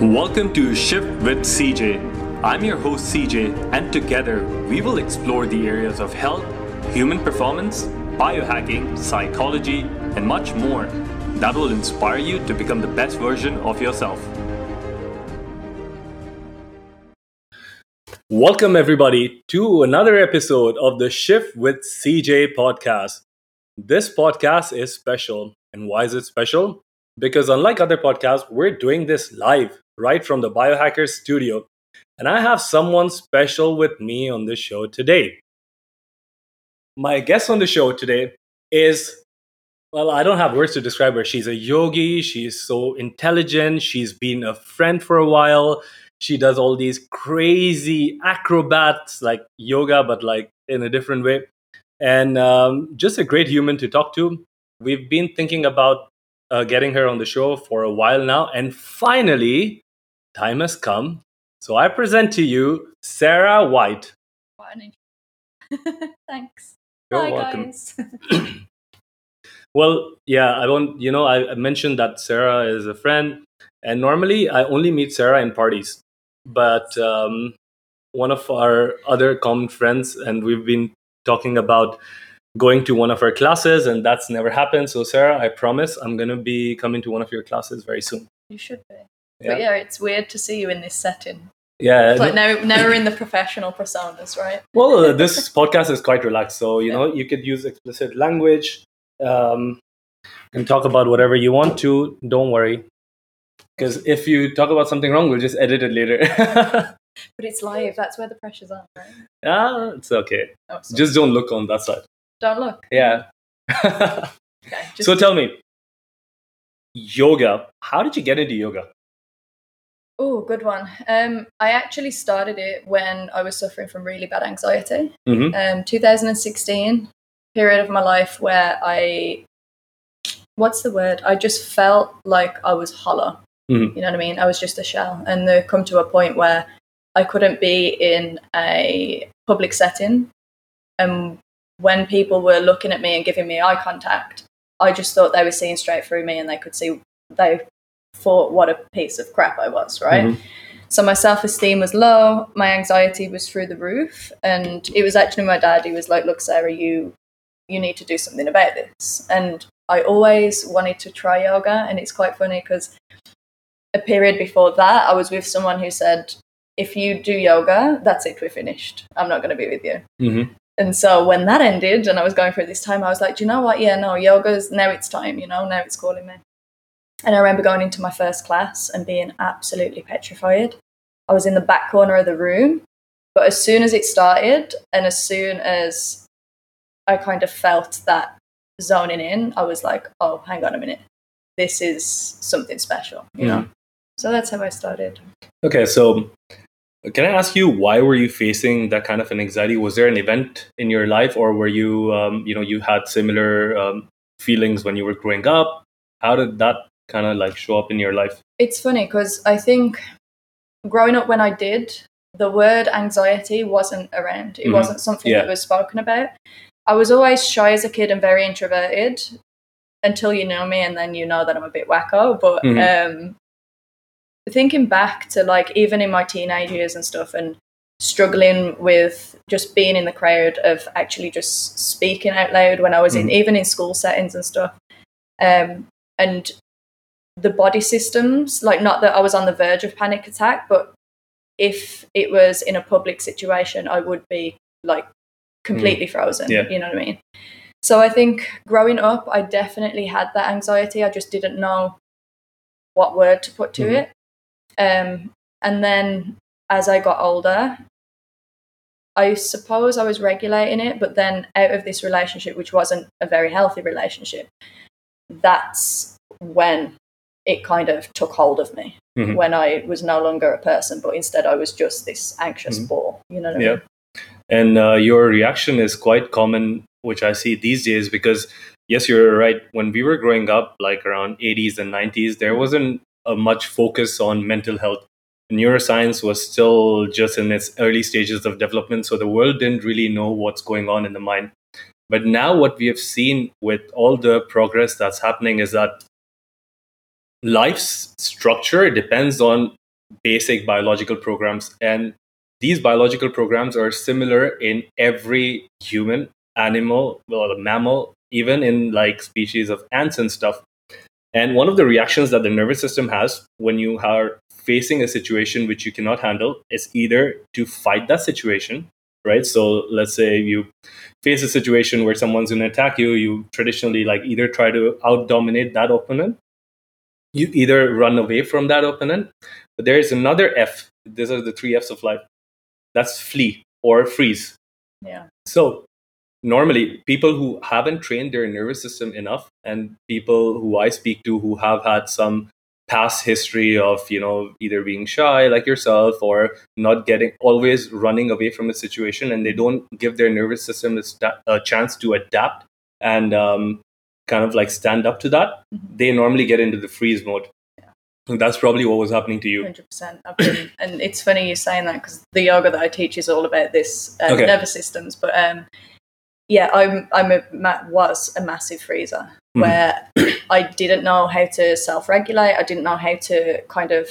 Welcome to Shift with CJ. I'm your host CJ, and together we will explore the areas of health, human performance, biohacking, psychology, and much more that will inspire you to become the best version of yourself. Welcome, everybody, to another episode of the Shift with CJ podcast. This podcast is special. And why is it special? Because unlike other podcasts, we're doing this live right from the Biohacker studio. And I have someone special with me on the show today. My guest on the show today is, well, I don't have words to describe her. She's a yogi, she's so intelligent, she's been a friend for a while. She does all these crazy acrobats like yoga, but like in a different way. And um, just a great human to talk to. We've been thinking about uh, getting her on the show for a while now. And finally, time has come. So I present to you Sarah White. Thanks. You're Hi, welcome. guys. Well, yeah, I don't, you know, I I mentioned that Sarah is a friend, and normally I only meet Sarah in parties. But um, one of our other common friends, and we've been talking about going to one of our classes, and that's never happened. So, Sarah, I promise I'm going to be coming to one of your classes very soon. you should be. Yeah. But yeah, it's weird to see you in this setting. Yeah. It's like now, now we're in the professional personas, right? Well, uh, this podcast is quite relaxed, so you know you could use explicit language um, and talk about whatever you want to. Don't worry, because if you talk about something wrong, we'll just edit it later. But it's live. That's where the pressure's are, right? ah, it's okay. Oh, Just don't look on that side. don't look. Yeah. Okay. So tell me, yoga. How did you get into yoga? Oh, good one. Um, I actually started it when I was suffering from really bad anxiety. hmm Um, 2016 period of my life where I, what's the word? I just felt like I was hollow. Mhm. You know what I mean? I was just a shell, and there come to a point where I couldn't be in a public setting, and when people were looking at me and giving me eye contact, I just thought they were seeing straight through me, and they could see they thought what a piece of crap I was, right? Mhm. So my self esteem was low, my anxiety was through the roof, and it was actually my dad. who was like, "Look, Sarah, you you need to do something about this." And I always wanted to try yoga, and it's quite funny because a period before that, I was with someone who said, "If you do yoga, that's it. We're finished. I'm not going to be with you." hmm And so when that ended, and I was going through this time, I was like, "Do you know what? Yeah, no, yoga's now it's time. You know, now it's calling me." And I remember going into my first class and being absolutely petrified. I was in the back corner of the room, but as soon as it started, and as soon as I kind of felt that zoning in, I was like, "Oh, hang on a minute, this is something special," you know. So that's how I started. Okay, so can I ask you why were you facing that kind of an anxiety? Was there an event in your life, or were you, um, you know, you had similar um, feelings when you were growing up? How did that kind of like show up in your life? It's funny because I think growing up when I did, the word anxiety wasn't around. It Mhm. wasn't something Yeah. that was spoken about. I was always shy as a kid and very introverted until you know me, and then you know that I'm a bit wacko. But Mhm. um, thinking back to like even in my teenage years and stuff, and struggling with just being in the crowd of actually just speaking out loud when I was in Mhm. even in school settings and stuff. Um, and the body systems, like not that I was on the verge of panic attack, but if it was in a public situation, I would be like completely frozen. Yeah. You know what I mean? So I think growing up, I definitely had that anxiety. I just didn't know what word to put to Mhm. it. Um, and then as I got older, I suppose I was regulating it, but then out of this relationship, which wasn't a very healthy relationship, that's when it kind of took hold of me. Mhm. When I was no longer a person, but instead I was just this anxious Mhm. ball. You know what I Yeah. mean? And uh, your reaction is quite common, which I see these days, because yes, you're right. When we were growing up, like around 80s and 90s, there wasn't a much focus on mental health. Neuroscience was still just in its early stages of development, so the world didn't really know what's going on in the mind. But now, what we have seen with all the progress that's happening is that life's structure depends on basic biological programs. And these biological programs are similar in every human, animal, well, mammal, even in like species of ants and stuff. And one of the reactions that the nervous system has when you are facing a situation which you cannot handle is either to fight that situation, right? So let's say you face a situation where someone's going to attack you, you traditionally like either try to out dominate that opponent, you either run away from that opponent, but there is another F. These are the three F's of life. That's flee or freeze. Yeah. So normally people who haven't trained their nervous system enough and people who I speak to who have had some past history of you know either being shy like yourself or not getting always running away from a situation and they don't give their nervous system a, sta- a chance to adapt and um, kind of like stand up to that Mhm. they normally get into the freeze mode Yeah. and that's probably what was happening to you Hundred percent. Been, and it's funny you saying that because the yoga that I teach is all about this uh, Okay. nervous systems. But um, yeah, I'm I'm a was a massive freezer Mhm. where I didn't know how to self regulate. I didn't know how to kind of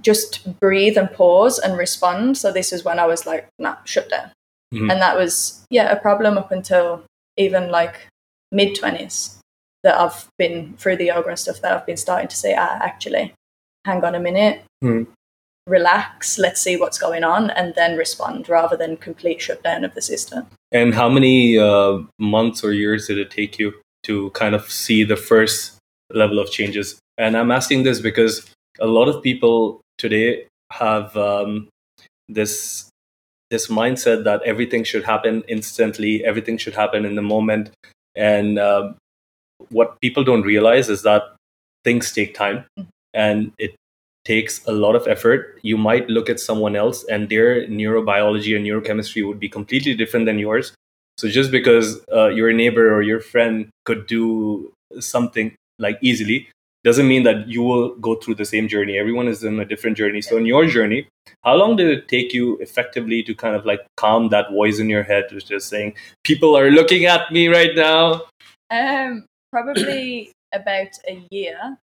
just breathe and pause and respond. So this is when I was like, nah, shut down, Mhm. and that was yeah a problem up until even like mid twenties that I've been through the yoga and stuff that I've been starting to say, ah, actually, hang on a minute, Hmm. relax, let's see what's going on, and then respond rather than complete shutdown of the system. and how many uh, months or years did it take you to kind of see the first level of changes and i'm asking this because a lot of people today have um, this this mindset that everything should happen instantly everything should happen in the moment and um, what people don't realize is that things take time Mhm. and it takes a lot of effort you might look at someone else and their neurobiology and neurochemistry would be completely different than yours so just because uh, your neighbor or your friend could do something like easily doesn't mean that you will go through the same journey everyone is in a different journey so in your journey how long did it take you effectively to kind of like calm that voice in your head which is saying people are looking at me right now Um, probably about a year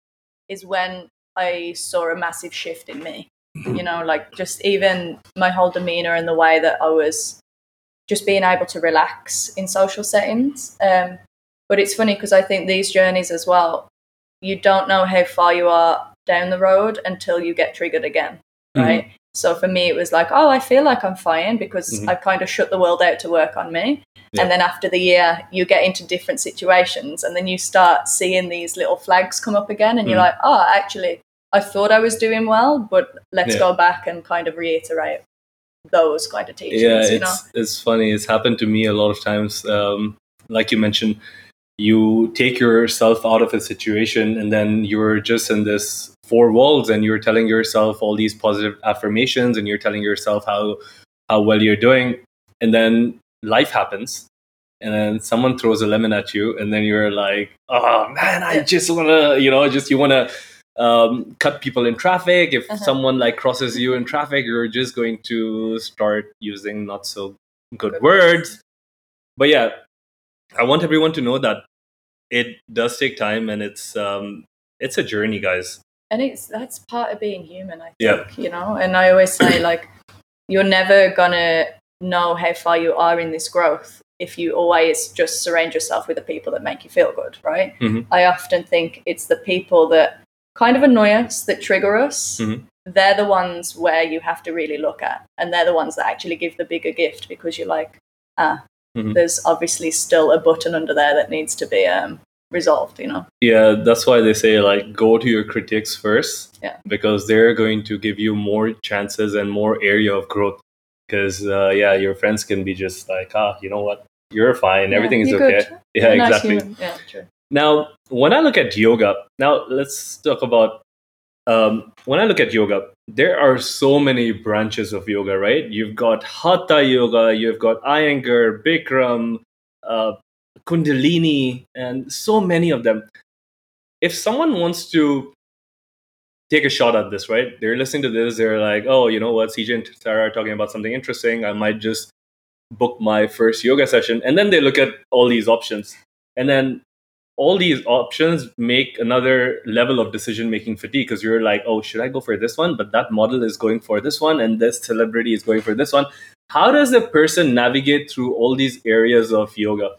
is when I saw a massive shift in me. You know, like just even my whole demeanor and the way that I was just being able to relax in social settings. Um, but it's funny because I think these journeys as well, you don't know how far you are down the road until you get triggered again, right? So for me, it was like, oh, I feel like I'm fine because Mhm. I've kind of shut the world out to work on me. Yeah. And then after the year, you get into different situations and then you start seeing these little flags come up again. And you're Mhm. like, oh, actually, I thought I was doing well, but let's Yeah. go back and kind of reiterate those kind of teachings, yeah you know? it's it's funny it's happened to me a lot of times um, like you mentioned you take yourself out of a situation and then you're just in this four walls and you're telling yourself all these positive affirmations and you're telling yourself how how well you're doing. And then life happens and then someone throws a lemon at you and then you're like oh man i just want to you know just you want to um, cut people in traffic. If Uh-huh. someone like crosses you in traffic you're just going to start using not so good Good words. But yeah i want everyone to know that it does take time and it's um it's a journey guys and it's that's part of being human i think Yeah. you know and i always say like you're never gonna know how far you are in this growth if you always just surround yourself with the people that make you feel good right Mhm. i often think it's the people that kind of annoy us that trigger us Mhm. they're the ones where you have to really look at and they're the ones that actually give the bigger gift because you're like ah Mhm. there's obviously still a button under there that needs to be um, resolved you know yeah that's why they say like go to your critics first Yeah. because they're going to give you more chances and more area of growth because uh, yeah your friends can be just like ah you know what you're fine Yeah, everything is you're okay good. yeah You're nice exactly human. yeah true Now, when I look at yoga, now let's talk about. Um, when I look at yoga, there are so many branches of yoga, right? You've got Hatha yoga, you've got Iyengar, Bikram, uh, Kundalini, and so many of them. If someone wants to take a shot at this, right? They're listening to this, they're like, oh, you know what? CJ and Sarah are talking about something interesting. I might just book my first yoga session. And then they look at all these options. And then all these options make another level of decision making fatigue because you're like, oh, should I go for this one? But that model is going for this one, and this celebrity is going for this one. How does a person navigate through all these areas of yoga?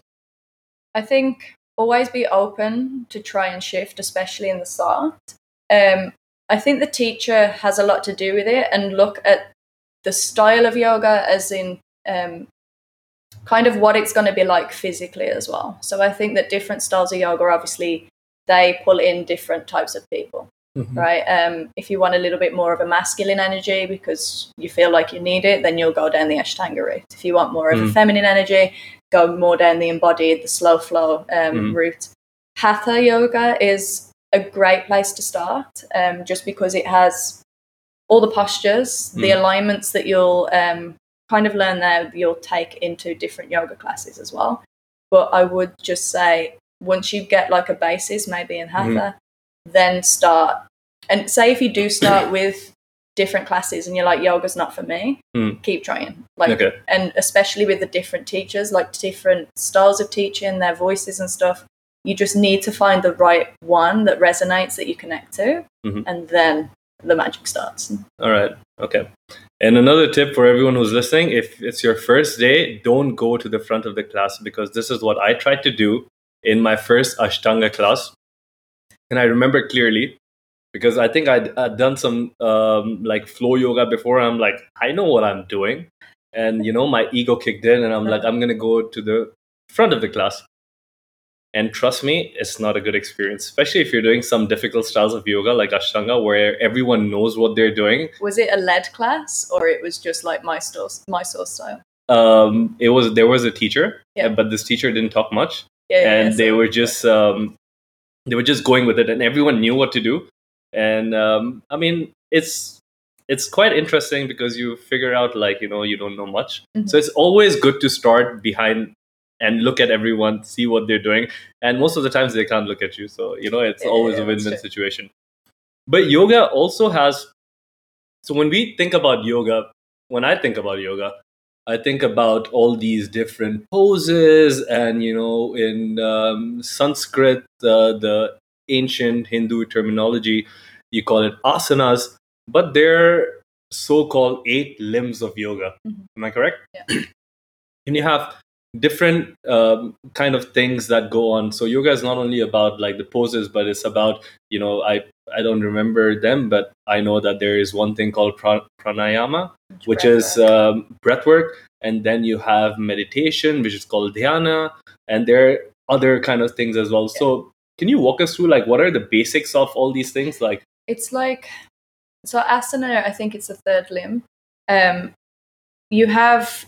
I think always be open to try and shift, especially in the start. Um, I think the teacher has a lot to do with it, and look at the style of yoga as in um, kind of what it's going to be like physically as well. So I think that different styles of yoga obviously they pull in different types of people. Mm-hmm. Right. Um, if you want a little bit more of a masculine energy because you feel like you need it, then you'll go down the Ashtanga route. If you want more of mm. a feminine energy, go more down the embodied, the slow flow um, mm. route. Hatha yoga is a great place to start um, just because it has all the postures, mm. the alignments that you'll um, kind of learn there, you'll take into different yoga classes as well. But I would just say once you get like a basis, maybe in hatha, mm then start. And say if you do start with different classes and you're like yoga's not for me mm. keep trying like okay. and especially with the different teachers like different styles of teaching their voices and stuff you just need to find the right one that resonates that you connect to mm-hmm. and then the magic starts all right okay and another tip for everyone who's listening if it's your first day don't go to the front of the class because this is what i tried to do in my first ashtanga class and i remember clearly because I think I'd, I'd done some um, like flow yoga before. I'm like, I know what I'm doing. And, you know, my ego kicked in and I'm like, I'm going to go to the front of the class. And trust me, it's not a good experience, especially if you're doing some difficult styles of yoga like Ashtanga, where everyone knows what they're doing. Was it a led class or it was just like my source, Mysore style? Um, it was there was a teacher, yeah. but this teacher didn't talk much, yeah, and yeah, they were just um, they were just going with it, and everyone knew what to do and um, i mean it's it's quite interesting because you figure out like you know you don't know much mm-hmm. so it's always good to start behind and look at everyone see what they're doing and most of the times they can't look at you so you know it's yeah, always yeah, a win-win situation but yoga also has so when we think about yoga when i think about yoga i think about all these different poses and you know in um, sanskrit uh, the ancient Hindu terminology, you call it asanas, but they're so called eight limbs of yoga. Mm-hmm. Am I correct? Yeah. and you have different um, kind of things that go on. So yoga is not only about like the poses, but it's about you know I I don't remember them, but I know that there is one thing called pra- pranayama, which, which is um, breath work, and then you have meditation, which is called dhyana, and there are other kind of things as well. Yeah. So can you walk us through like what are the basics of all these things? Like it's like so asana, I think it's the third limb. Um, you have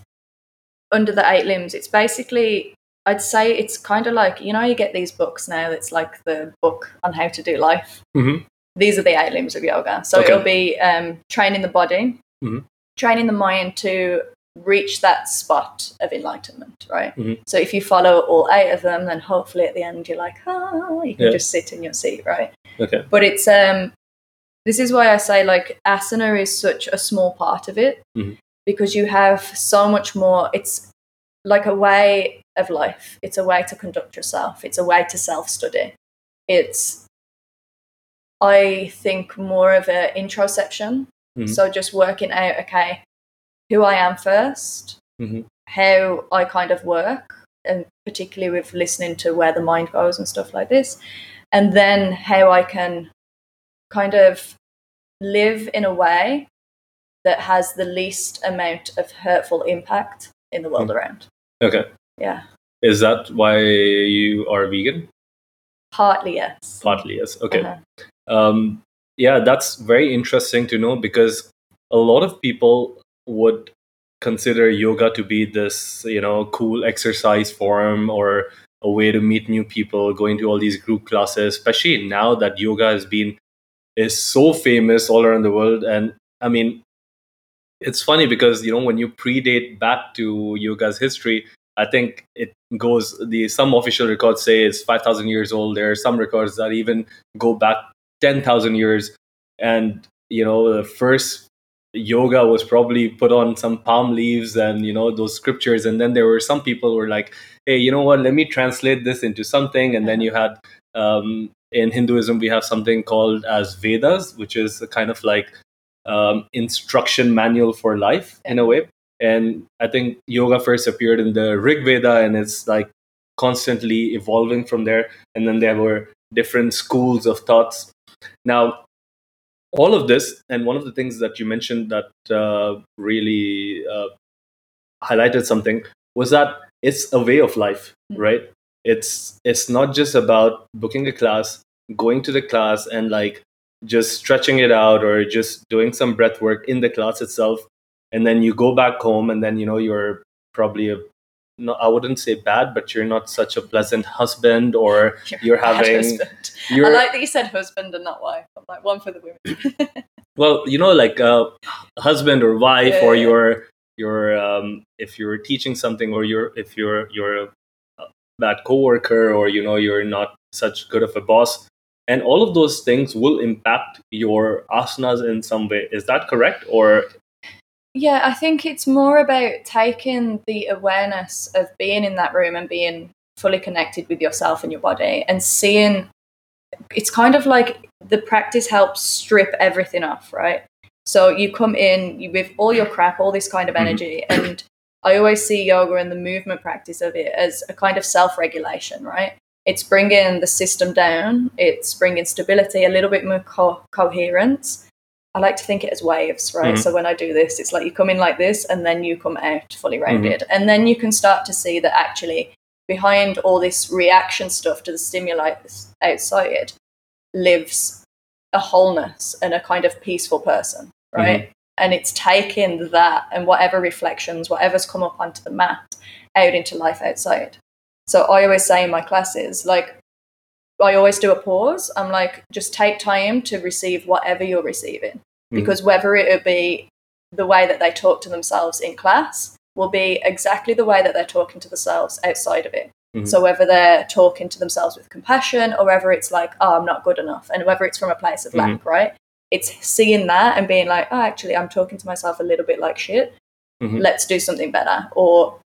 under the eight limbs. It's basically I'd say it's kind of like you know you get these books now. It's like the book on how to do life. Mm-hmm. These are the eight limbs of yoga. So okay. it'll be um, training the body, mm-hmm. training the mind to reach that spot of enlightenment, right? Mm-hmm. So if you follow all eight of them, then hopefully at the end you're like, ah, you can yeah. just sit in your seat, right? Okay. But it's um, this is why I say like asana is such a small part of it mm-hmm. Because you have so much more. It's like a way of life. It's a way to conduct yourself. It's a way to self study. It's I think more of an introspection. Mm-hmm. So just working out, okay, who I am 1st mm-hmm. how I kind of work, and particularly with listening to where the mind goes and stuff like this, and then how I can kind of live in a way that has the least amount of hurtful impact in the world mm. around. Okay. Yeah. Is that why you are vegan? Partly, yes. Partly, yes. Okay. Uh-huh. Um, yeah, that's very interesting to know because a lot of people would consider yoga to be this you know cool exercise form or a way to meet new people going to all these group classes especially now that yoga has been is so famous all around the world and i mean it's funny because you know when you predate back to yoga's history i think it goes the some official records say it's 5000 years old. There are some records that even go back 10000 years. And you know the first yoga was probably put on some palm leaves and you know those scriptures. And then there were some people who were like hey you know what? Let me translate this into something. And then you had um, in hinduism we have something called as vedas which is kind of like um, instruction manual for life in a way and i think yoga first appeared in the rig veda and it's like constantly evolving from there and then there were different schools of thoughts now all of this, and one of the things that you mentioned that uh, really uh, highlighted something was that it's a way of life, mm-hmm. right? It's it's not just about booking a class, going to the class, and like just stretching it out or just doing some breath work in the class itself, and then you go back home, and then you know you're probably a no, I wouldn't say bad, but you're not such a pleasant husband, or you're, you're having. You're, I like that you said husband and not wife. I'm like one for the women. well, you know, like a husband or wife, yeah, or you're you're um, if you're teaching something, or you're if you're you're a bad coworker, or you know you're not such good of a boss, and all of those things will impact your asanas in some way. Is that correct, or yeah, I think it's more about taking the awareness of being in that room and being fully connected with yourself and your body and seeing it's kind of like the practice helps strip everything off, right? So you come in with all your crap, all this kind of mm-hmm. energy, mm-hmm. and I always see yoga and the movement practice of it as a kind of self regulation, right? It's bringing the system down, it's bringing stability, a little bit more co- coherence, I like to think it as waves, right? Mm-hmm. So when I do this, it's like you come in like this and then you come out fully mm-hmm. rounded. Mm-hmm. And then you can start to see that actually behind all this reaction stuff to the stimuli outside lives a wholeness and a kind of peaceful person, right? Mm-hmm. And it's taking that and whatever reflections, whatever's come up onto the mat out into life outside. So I always say in my classes, like, I always do a pause. I'm like, just take time to receive whatever you're receiving. Mm. Because whether it be the way that they talk to themselves in class will be exactly the way that they're talking to themselves outside of it. Mm-hmm. So whether they're talking to themselves with compassion or whether it's like, oh, I'm not good enough, and whether it's from a place of mm-hmm. lack, right? It's seeing that and being like, oh, actually, I'm talking to myself a little bit like shit. Mm-hmm. Let's do something better. Or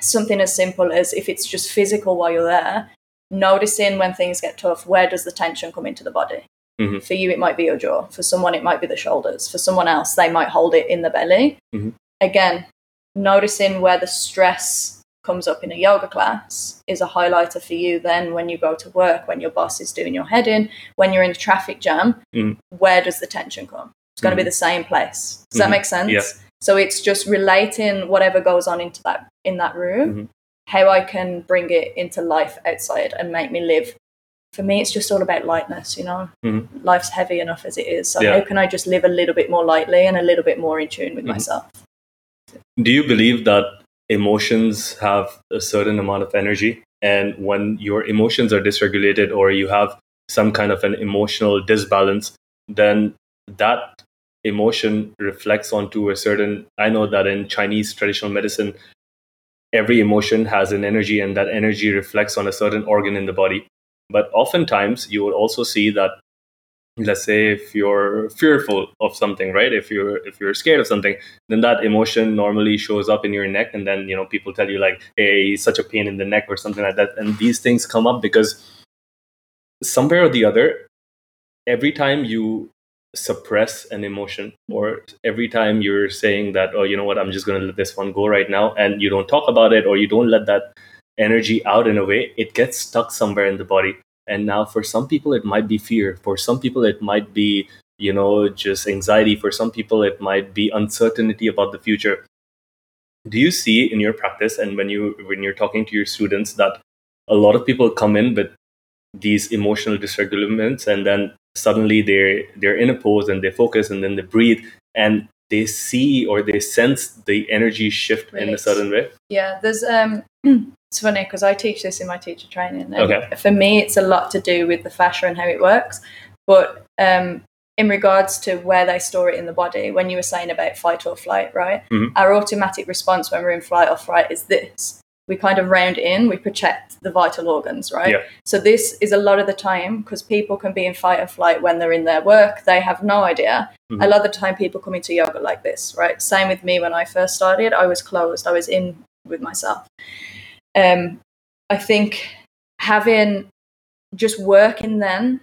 something as simple as if it's just physical while you're there, noticing when things get tough, where does the tension come into the body? Mm-hmm. For you, it might be your jaw. For someone, it might be the shoulders. For someone else, they might hold it in the belly. Mm-hmm. Again, noticing where the stress comes up in a yoga class is a highlighter for you then when you go to work, when your boss is doing your head in, when you're in a traffic jam, mm. where does the tension come? It's going to be mm-hmm. the same place. Does that mm-hmm. make sense? Yeah. So it's just relating whatever goes on into that in that room mm-hmm how I can bring it into life outside and make me live. For me, it's just all about lightness, you know. Mm-hmm. Life's heavy enough as it is. So, yeah. how can I just live a little bit more lightly and a little bit more in tune with mm-hmm. myself? Do you believe that emotions have a certain amount of energy? And when your emotions are dysregulated or you have some kind of an emotional disbalance, then that emotion reflects onto a certain. I know that in Chinese traditional medicine, every emotion has an energy and that energy reflects on a certain organ in the body but oftentimes you will also see that let's say if you're fearful of something right if you're if you're scared of something then that emotion normally shows up in your neck and then you know people tell you like hey such a pain in the neck or something like that and these things come up because somewhere or the other every time you suppress an emotion mm-hmm. or every time you're saying that oh you know what? I'm just going to let this one go right now and you don't talk about it or you don't let that energy out in a way it gets stuck somewhere in the body. And now for some people it might be fear. For some people it might be you know just anxiety. For some people it might be uncertainty about the future. Do you see in your practice and when you when you're talking to your students that a lot of people come in with these emotional dysregulations and then suddenly they're they're in a pose and they focus and then they breathe and they see or they sense the energy shift right. in a certain way yeah there's um it's funny because i teach this in my teacher training okay. for me it's a lot to do with the fascia and how it works but um in regards to where they store it in the body when you were saying about fight or flight right mm-hmm. our automatic response when we're in flight or fright is this we kind of round in, we protect the vital organs, right? Yeah. So this is a lot of the time because people can be in fight or flight when they're in their work. They have no idea. Mhm. A lot of the time people come into yoga like this, right? Same with me when I first started. I was closed. I was in with myself. Um, I think having just working then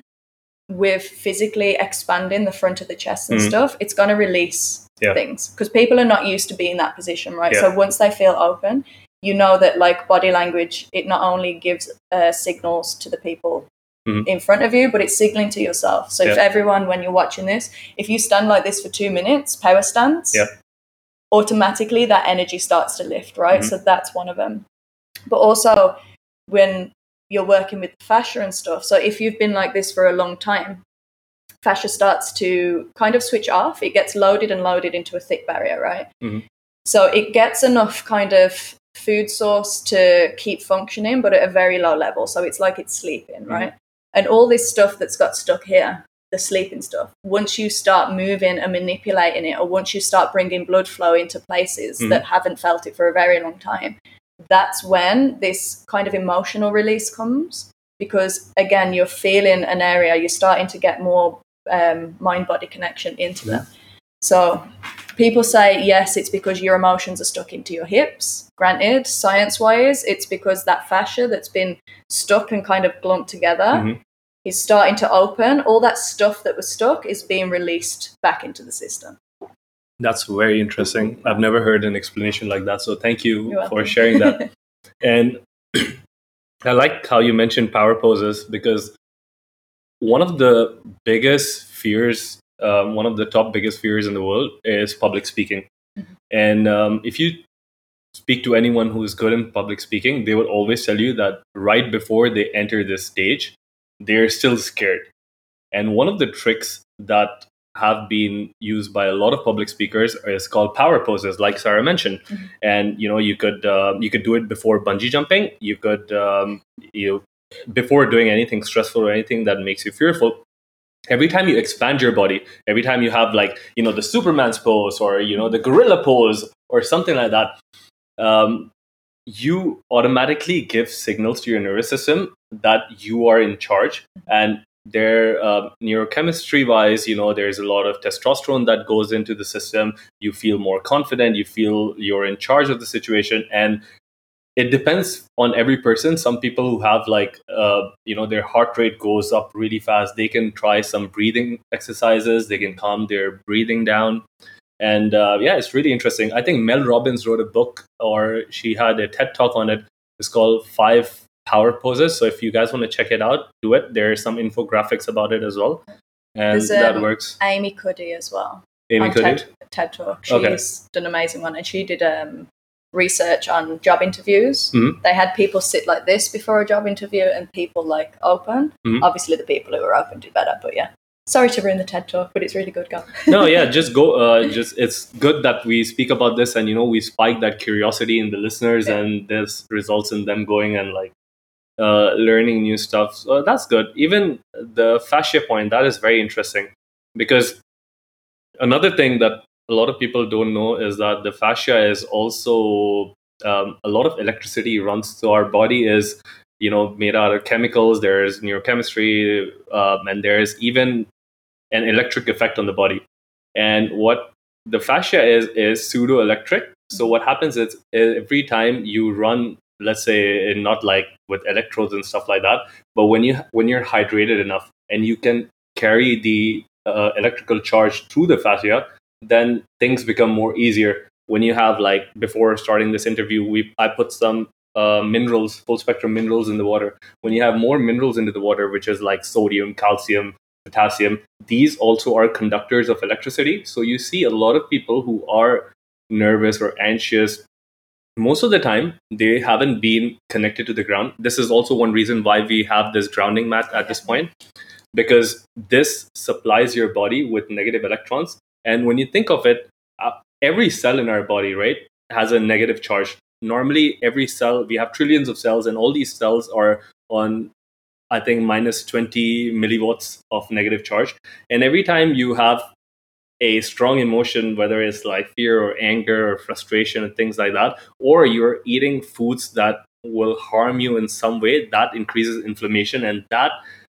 with physically expanding the front of the chest and Mhm. stuff, it's going to release Yeah. things because people are not used to being in that position, right? Yeah. So once they feel open, you know that like body language, it not only gives uh, signals to the people Mhm. in front of you, but it's signaling to yourself. So if everyone, when you're watching this, if you stand like this for two minutes, power stance, Yeah. automatically that energy starts to lift, right? Mhm. So that's one of them. But also when you're working with the fascia and stuff, so if you've been like this for a long time, fascia starts to kind of switch off. It gets loaded and loaded into a thick barrier, right? Mhm. So it gets enough kind of food source to keep functioning, but at a very low level. So it's like it's sleeping, right? And all this stuff that's got stuck here, the sleeping stuff, once you start moving and manipulating it, or once you start bringing blood flow into places Mhm. that haven't felt it for a very long time, that's when this kind of emotional release comes. Because again, you're feeling an area, you're starting to get more um, mind body connection into them. So people say, yes, it's because your emotions are stuck into your hips. Granted, science wise, it's because that fascia that's been stuck and kind of glumped together Mhm. is starting to open. All that stuff that was stuck is being released back into the system. That's very interesting. I've never heard an explanation like that. So thank you for sharing that. and I like how you mentioned power poses because one of the biggest fears, um, one of the top biggest fears in the world is public speaking. Mhm. And um, if you speak to anyone who is good in public speaking, they will always tell you that right before they enter this stage, they're still scared. And one of the tricks that have been used by a lot of public speakers is called power poses, like Sarah mentioned. Mhm. And you know, you could um, you could do it before bungee jumping. You could um, you before doing anything stressful or anything that makes you fearful. Every time you expand your body, every time you have like you know the Superman's pose or you know the gorilla pose or something like that, um, you automatically give signals to your nervous system that you are in charge. And there uh, neurochemistry wise you know there's a lot of testosterone that goes into the system. You feel more confident. You feel you're in charge of the situation. And it depends on every person. Some people who have like uh, you know their heart rate goes up really fast they can try some breathing exercises they can calm their breathing down. And uh, yeah it's really interesting. I think mel robbins wrote a book or she had a ted talk on it. It's called five power poses. So if you guys want to check it out do it. There are some infographics about it as well. And There's, that um, works. Amy Cuddy as well. amy on could TED, TED Talk. She's Okay. done an amazing one, and she did um, research on job interviews. Mhm. They had people sit like this before a job interview, and people like open. Mhm. Obviously, the people who were open do better, but yeah. Sorry to ruin the TED Talk, but it's really good. Go. no yeah just go uh, just it's good that we speak about this and you know we spike that curiosity in the listeners Yeah. and this results in them going and like uh, learning new stuff so that's good even the fascia point that is very interesting because another thing that a lot of people don't know is that the fascia is also um, a lot of electricity runs through our body is you know made out of chemicals there's neurochemistry um, and there's even an electric effect on the body. And what the fascia is is pseudo electric so what happens is every time you run let's say not like with electrodes and stuff like that but when you when you're hydrated enough and you can carry the uh, electrical charge through the fascia then things become more easier when you have like before starting this interview we i put some uh, minerals full spectrum minerals in the water. When you have more minerals into the water which is like sodium calcium potassium these also are conductors of electricity. So you see a lot of people who are nervous or anxious. Most of the time they haven't been connected to the ground. This is also one reason why we have this grounding mat at this point because this supplies your body with negative electrons and when you think of it uh, every cell in our body right has a negative charge normally every cell we have trillions of cells and all these cells are on i think minus 20 milliwatts of negative charge and every time you have a strong emotion, whether it's like fear or anger or frustration and things like that, or you're eating foods that will harm you in some way, that increases inflammation and that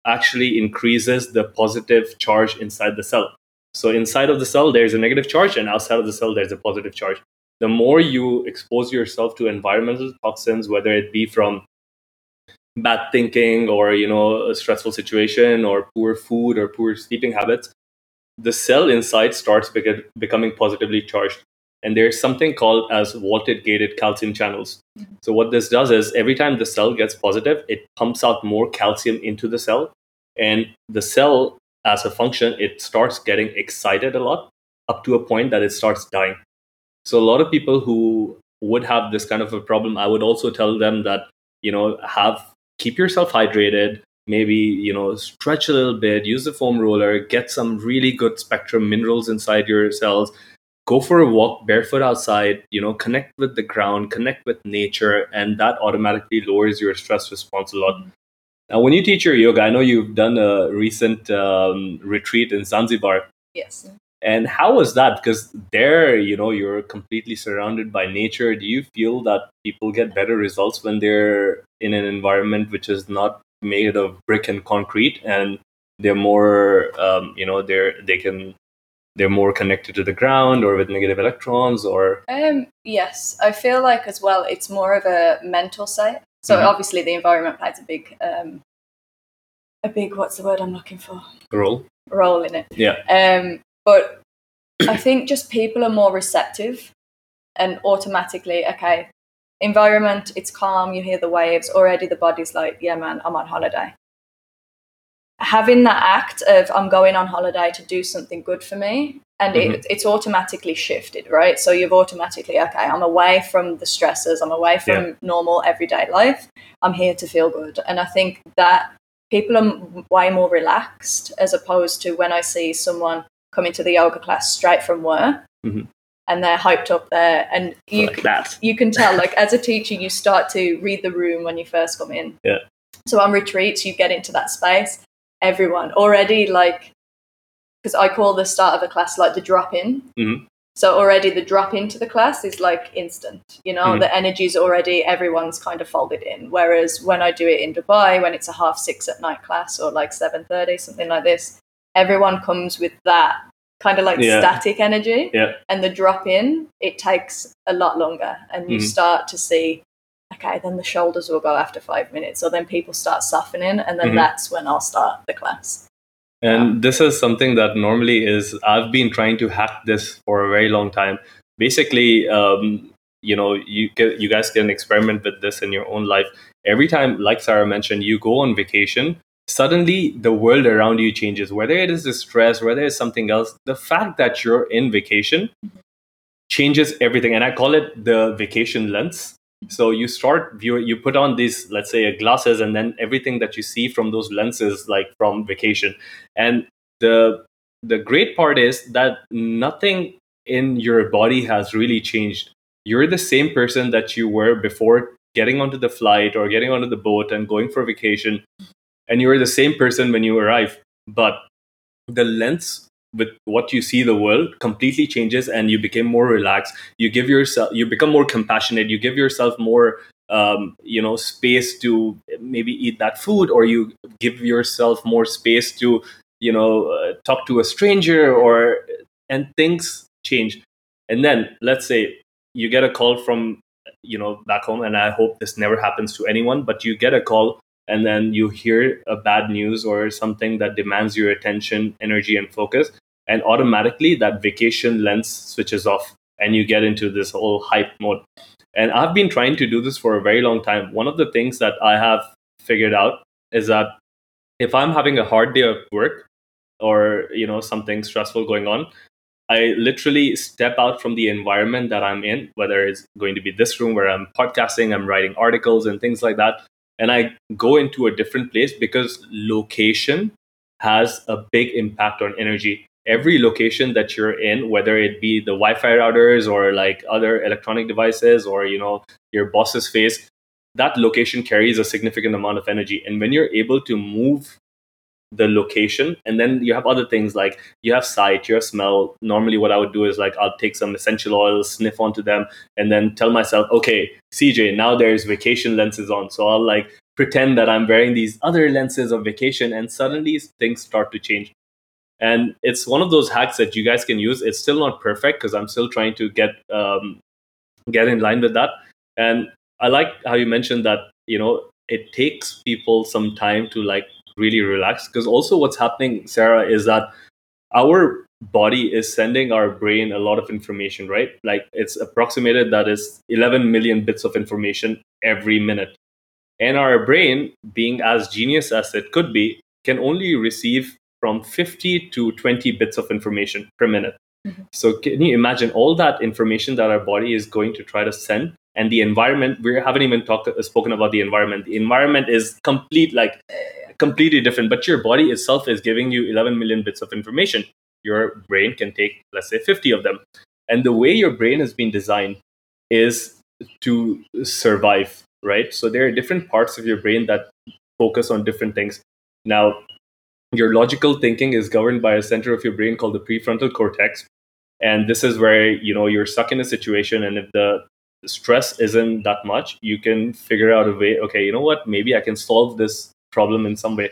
actually increases the positive charge inside the cell. So inside of the cell, there's a negative charge, and outside of the cell, there's a positive charge. The more you expose yourself to environmental toxins, whether it be from bad thinking or you know a stressful situation or poor food or poor sleeping habits, the cell inside starts beca- becoming positively charged. And there's something called as voltage gated calcium channels. Mm-hmm. So what this does is every time the cell gets positive, it pumps out more calcium into the cell, and the cell as a function, it starts getting excited a lot up to a point that it starts dying. So a lot of people who would have this kind of a problem, I would also tell them that, you know, have keep yourself hydrated, maybe, you know, stretch a little bit, use the foam roller, get some really good spectrum minerals inside your cells, go for a walk barefoot outside, you know, connect with the ground, connect with nature, and that automatically lowers your stress response a lot. Now, when you teach your yoga, I know you've done a recent um, retreat in Zanzibar. Yes. And how was that? Because there, you know, you're completely surrounded by nature. Do you feel that people get better results when they're in an environment which is not made of brick and concrete, and they're more, um, you know, they're they can they're more connected to the ground or with negative electrons or um yes i feel like as well it's more of a mental state so mm-hmm. obviously the environment plays a big, um, a big what's the word I'm looking for? Role. Role in it. Yeah. Um, but I think just people are more receptive, and automatically, okay, environment, it's calm. You hear the waves already. The body's like, yeah, man, I'm on holiday. Having that act of I'm going on holiday to do something good for me and mm-hmm. it, it's automatically shifted right so you've automatically okay i'm away from the stresses i'm away from yeah. normal everyday life i'm here to feel good and i think that people are way more relaxed as opposed to when i see someone coming to the yoga class straight from work mm-hmm. and they're hyped up there and you, like that. you can tell like as a teacher you start to read the room when you first come in yeah so on retreats you get into that space everyone already like because I call the start of a class like the drop in. Mm-hmm. So already the drop into the class is like instant. You know, mm-hmm. the energy's already everyone's kind of folded in. Whereas when I do it in Dubai, when it's a half six at night class or like seven thirty, something like this, everyone comes with that kind of like yeah. static energy. Yeah. And the drop in, it takes a lot longer, and you mm-hmm. start to see. Okay, then the shoulders will go after five minutes, or then people start softening, and then mm-hmm. that's when I'll start the class. And this is something that normally is, I've been trying to hack this for a very long time. Basically, um, you know, you can, you guys can experiment with this in your own life. Every time, like Sarah mentioned, you go on vacation, suddenly the world around you changes. Whether it is the stress, whether it's something else, the fact that you're in vacation changes everything. And I call it the vacation lens so you start you put on these let's say glasses and then everything that you see from those lenses like from vacation. And the the great part is that nothing in your body has really changed. You're the same person that you were before getting onto the flight or getting onto the boat and going for vacation and you're the same person when you arrive. But the lens with what you see the world completely changes and you become more relaxed. You give yourself you become more compassionate. You give yourself more um, you know space to maybe eat that food or you give yourself more space to you know uh, talk to a stranger or and things change. And then let's say you get a call from you know back home and i hope this never happens to anyone but you get a call and then you hear a bad news or something that demands your attention energy and focus and automatically that vacation lens switches off and you get into this whole hype mode. And i've been trying to do this for a very long time. One of the things that i have figured out is that if i'm having a hard day at work or you know something stressful going on i literally step out from the environment that i'm in whether it's going to be this room where i'm podcasting i'm writing articles and things like that and i go into a different place because location has a big impact on energy every location that you're in whether it be the wi-fi routers or like other electronic devices or you know your boss's face that location carries a significant amount of energy. And when you're able to move the location and then you have other things like you have sight you have smell. Normally what i would do is like i'll take some essential oils sniff onto them and then tell myself okay cj now there's vacation lenses on. So i'll like pretend that i'm wearing these other lenses of vacation and suddenly things start to change and it's one of those hacks that you guys can use. It's still not perfect because i'm still trying to get um, get in line with that. And i like how you mentioned that you know it takes people some time to like really relax because also what's happening sarah is that our body is sending our brain a lot of information right? Like it's approximated that is 11 million bits of information every minute. And our brain being as genius as it could be can only receive from 50 to 20 bits of information per minute. Mm-hmm. so can you imagine all that information that our body is going to try to send and the environment we haven't even talked spoken about the environment. The environment is complete like completely different but your body itself is giving you 11 million bits of information. Your brain can take let's say 50 of them. And the way your brain has been designed is to survive right? So there are different parts of your brain that focus on different things. Now your logical thinking is governed by a center of your brain called the prefrontal cortex. And this is where you know you're stuck in a situation and if the stress isn't that much you can figure out a way okay you know what? Maybe i can solve this problem in some way.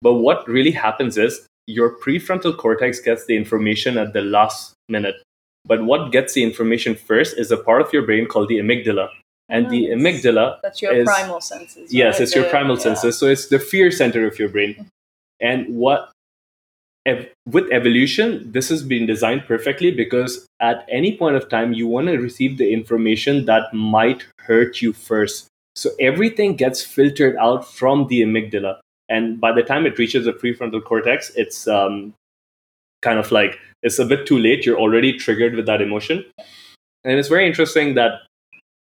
But what really happens is your prefrontal cortex gets the information at the last minute. But what gets the information first is a part of your brain called the amygdala. And the amygdala that's your is, primal senses yes right? it's your primal yeah. senses. So it's the fear center of your brain mm-hmm. And what ev- with evolution, this has been designed perfectly because at any point of time, you want to receive the information that might hurt you first. So everything gets filtered out from the amygdala. And by the time it reaches the prefrontal cortex, it's um, kind of like it's a bit too late. You're already triggered with that emotion. And it's very interesting that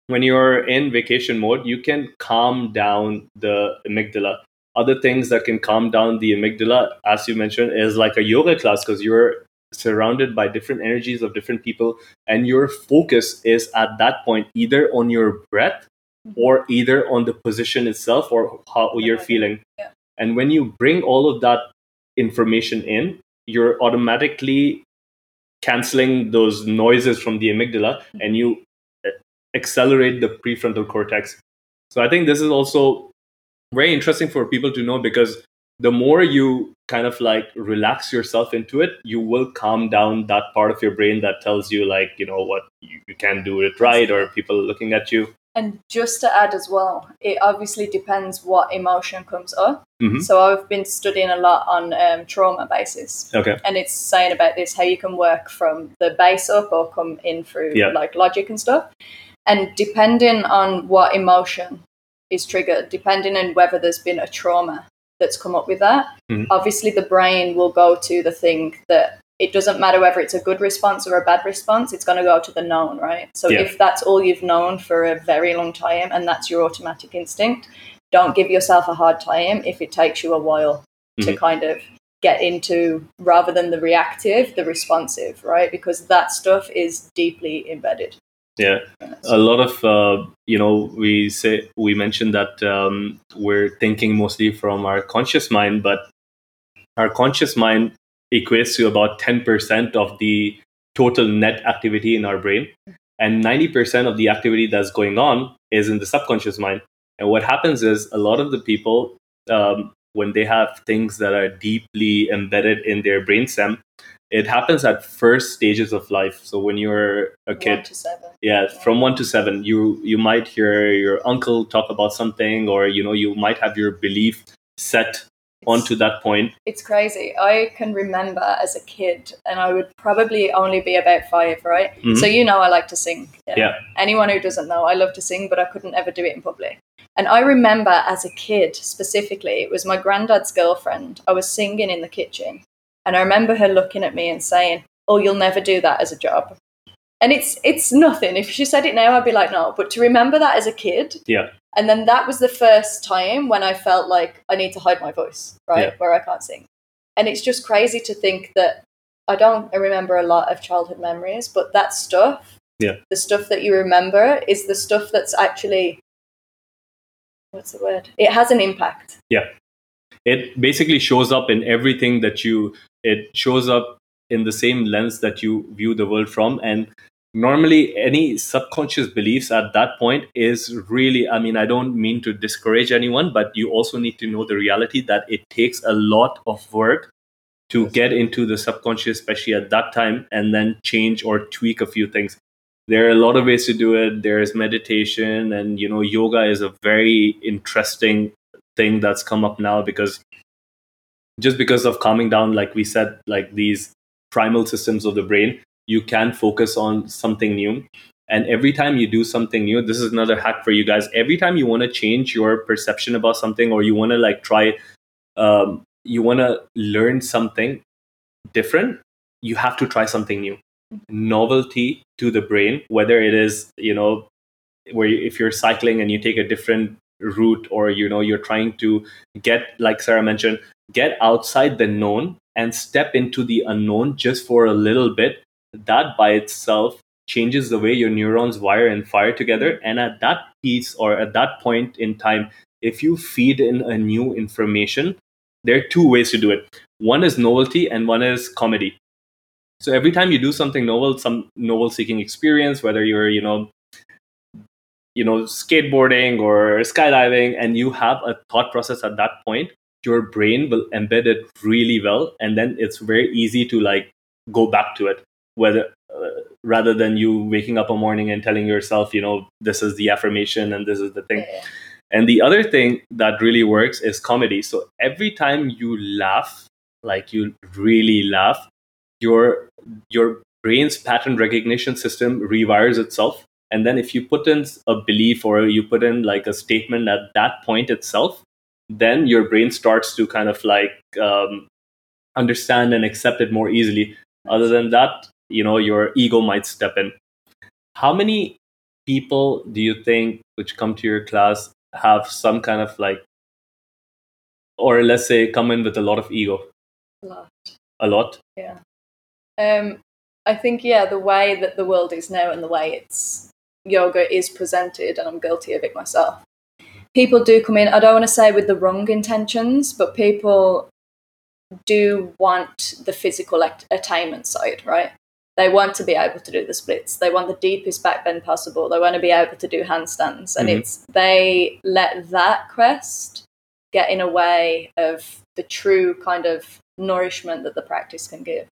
when you're in vacation mode, you can calm down the amygdala other things that can calm down the amygdala, as you mentioned, is like a yoga class because you're surrounded by different energies of different people, and your focus is at that point either on your breath mm-hmm. or either on the position itself or how you're feeling. Yeah. And when you bring all of that information in, you're automatically canceling those noises from the amygdala mm-hmm. and you uh, accelerate the prefrontal cortex. So I think this is also very interesting for people to know because the more you kind of like relax yourself into it, you will calm down that part of your brain that tells you like, you know, what you, you can't do it right or people looking at you. And just to add as well, it obviously depends what emotion comes up. Mm-hmm. So I've been studying a lot on um, trauma basis. Okay. And it's saying about this how you can work from the base up or come in through yeah. like logic and stuff. And depending on what emotion is triggered, depending on whether there's been a trauma that's come up with that. Mm-hmm. Obviously, the brain will go to the thing that it doesn't matter whether it's a good response or a bad response, it's going to go to the known, right? So yeah. if that's all you've known for a very long time and that's your automatic instinct, don't give yourself a hard time if it takes you a while mm-hmm. to kind of get into rather than the reactive, the responsive, right? Because that stuff is deeply embedded. Yeah, a lot of uh, you know we say we mentioned that um, we're thinking mostly from our conscious mind, but our conscious mind equates to about ten percent of the total net activity in our brain, and ninety percent of the activity that's going on is in the subconscious mind. And what happens is a lot of the people um, when they have things that are deeply embedded in their brainstem, it happens at first stages of life. So when you're a kid yeah, from one to seven you you might hear your uncle talk about something or you know you might have your belief set onto that point. It's crazy. I can remember as a kid and i would probably only be about five right? Mm-hmm. so you know i like to sing. Yeah. yeah. Anyone who doesn't know i love to sing but i couldn't ever do it in public. And i remember as a kid specifically it was my granddad's girlfriend. I was singing in the kitchen and I remember her looking at me and saying, "Oh, you'll never do that as a job." And it's it's nothing. If she said it now, I'd be like, "No." But to remember that as a kid, yeah. And then that was the first time when I felt like I need to hide my voice, right, yeah. where I can't sing. And it's just crazy to think that I don't I remember a lot of childhood memories, but that stuff, yeah, the stuff that you remember is the stuff that's actually what's the word? It has an impact. Yeah. it basically shows up in everything that you it shows up in the same lens that you view the world from. And normally any subconscious beliefs at that point is really i mean i don't mean to discourage anyone but you also need to know the reality that it takes a lot of work to get into the subconscious especially at that time and then change or tweak a few things. There are a lot of ways to do it. There's meditation and you know yoga is a very interesting thing that's come up now because just because of calming down like we said like these primal systems of the brain you can focus on something new. And every time you do something new this is another hack for you guys. Every time you want to change your perception about something or you want to like try um, you want to learn something different you have to try something new. Novelty to the brain whether it is you know where you, if you're cycling and you take a different route or you know you're trying to get like sarah mentioned get outside the known and step into the unknown just for a little bit that by itself changes the way your neurons wire and fire together. And at that piece or at that point in time if you feed in a new information there are two ways to do it. One is novelty and one is comedy. So every time you do something novel some novel seeking experience whether you're you know you know skateboarding or skydiving and you have a thought process at that point your brain will embed it really well and then it's very easy to like go back to it whether uh, rather than you waking up a morning and telling yourself you know this is the affirmation and this is the thing. Yeah. and the other thing that really works is comedy. So every time you laugh like you really laugh your your brain's pattern recognition system rewires itself. And then if you put in a belief or you put in like a statement at that point itself then your brain starts to kind of like um, understand and accept it more easily other than that you know your ego might step in how many people do you think which come to your class have some kind of like or let's say come in with a lot of ego A lot. a lot Yeah. Um, I think yeah, the way that the world is now and the way it's yoga is presented, and I'm guilty of it myself. People do come in. I don't want to say with the wrong intentions, but people do want the physical attainment side, right? They want to be able to do the splits. They want the deepest back bend possible. They want to be able to do handstands, and Mhm. it's they let that quest get in a way of the true kind of nourishment that the practice can give.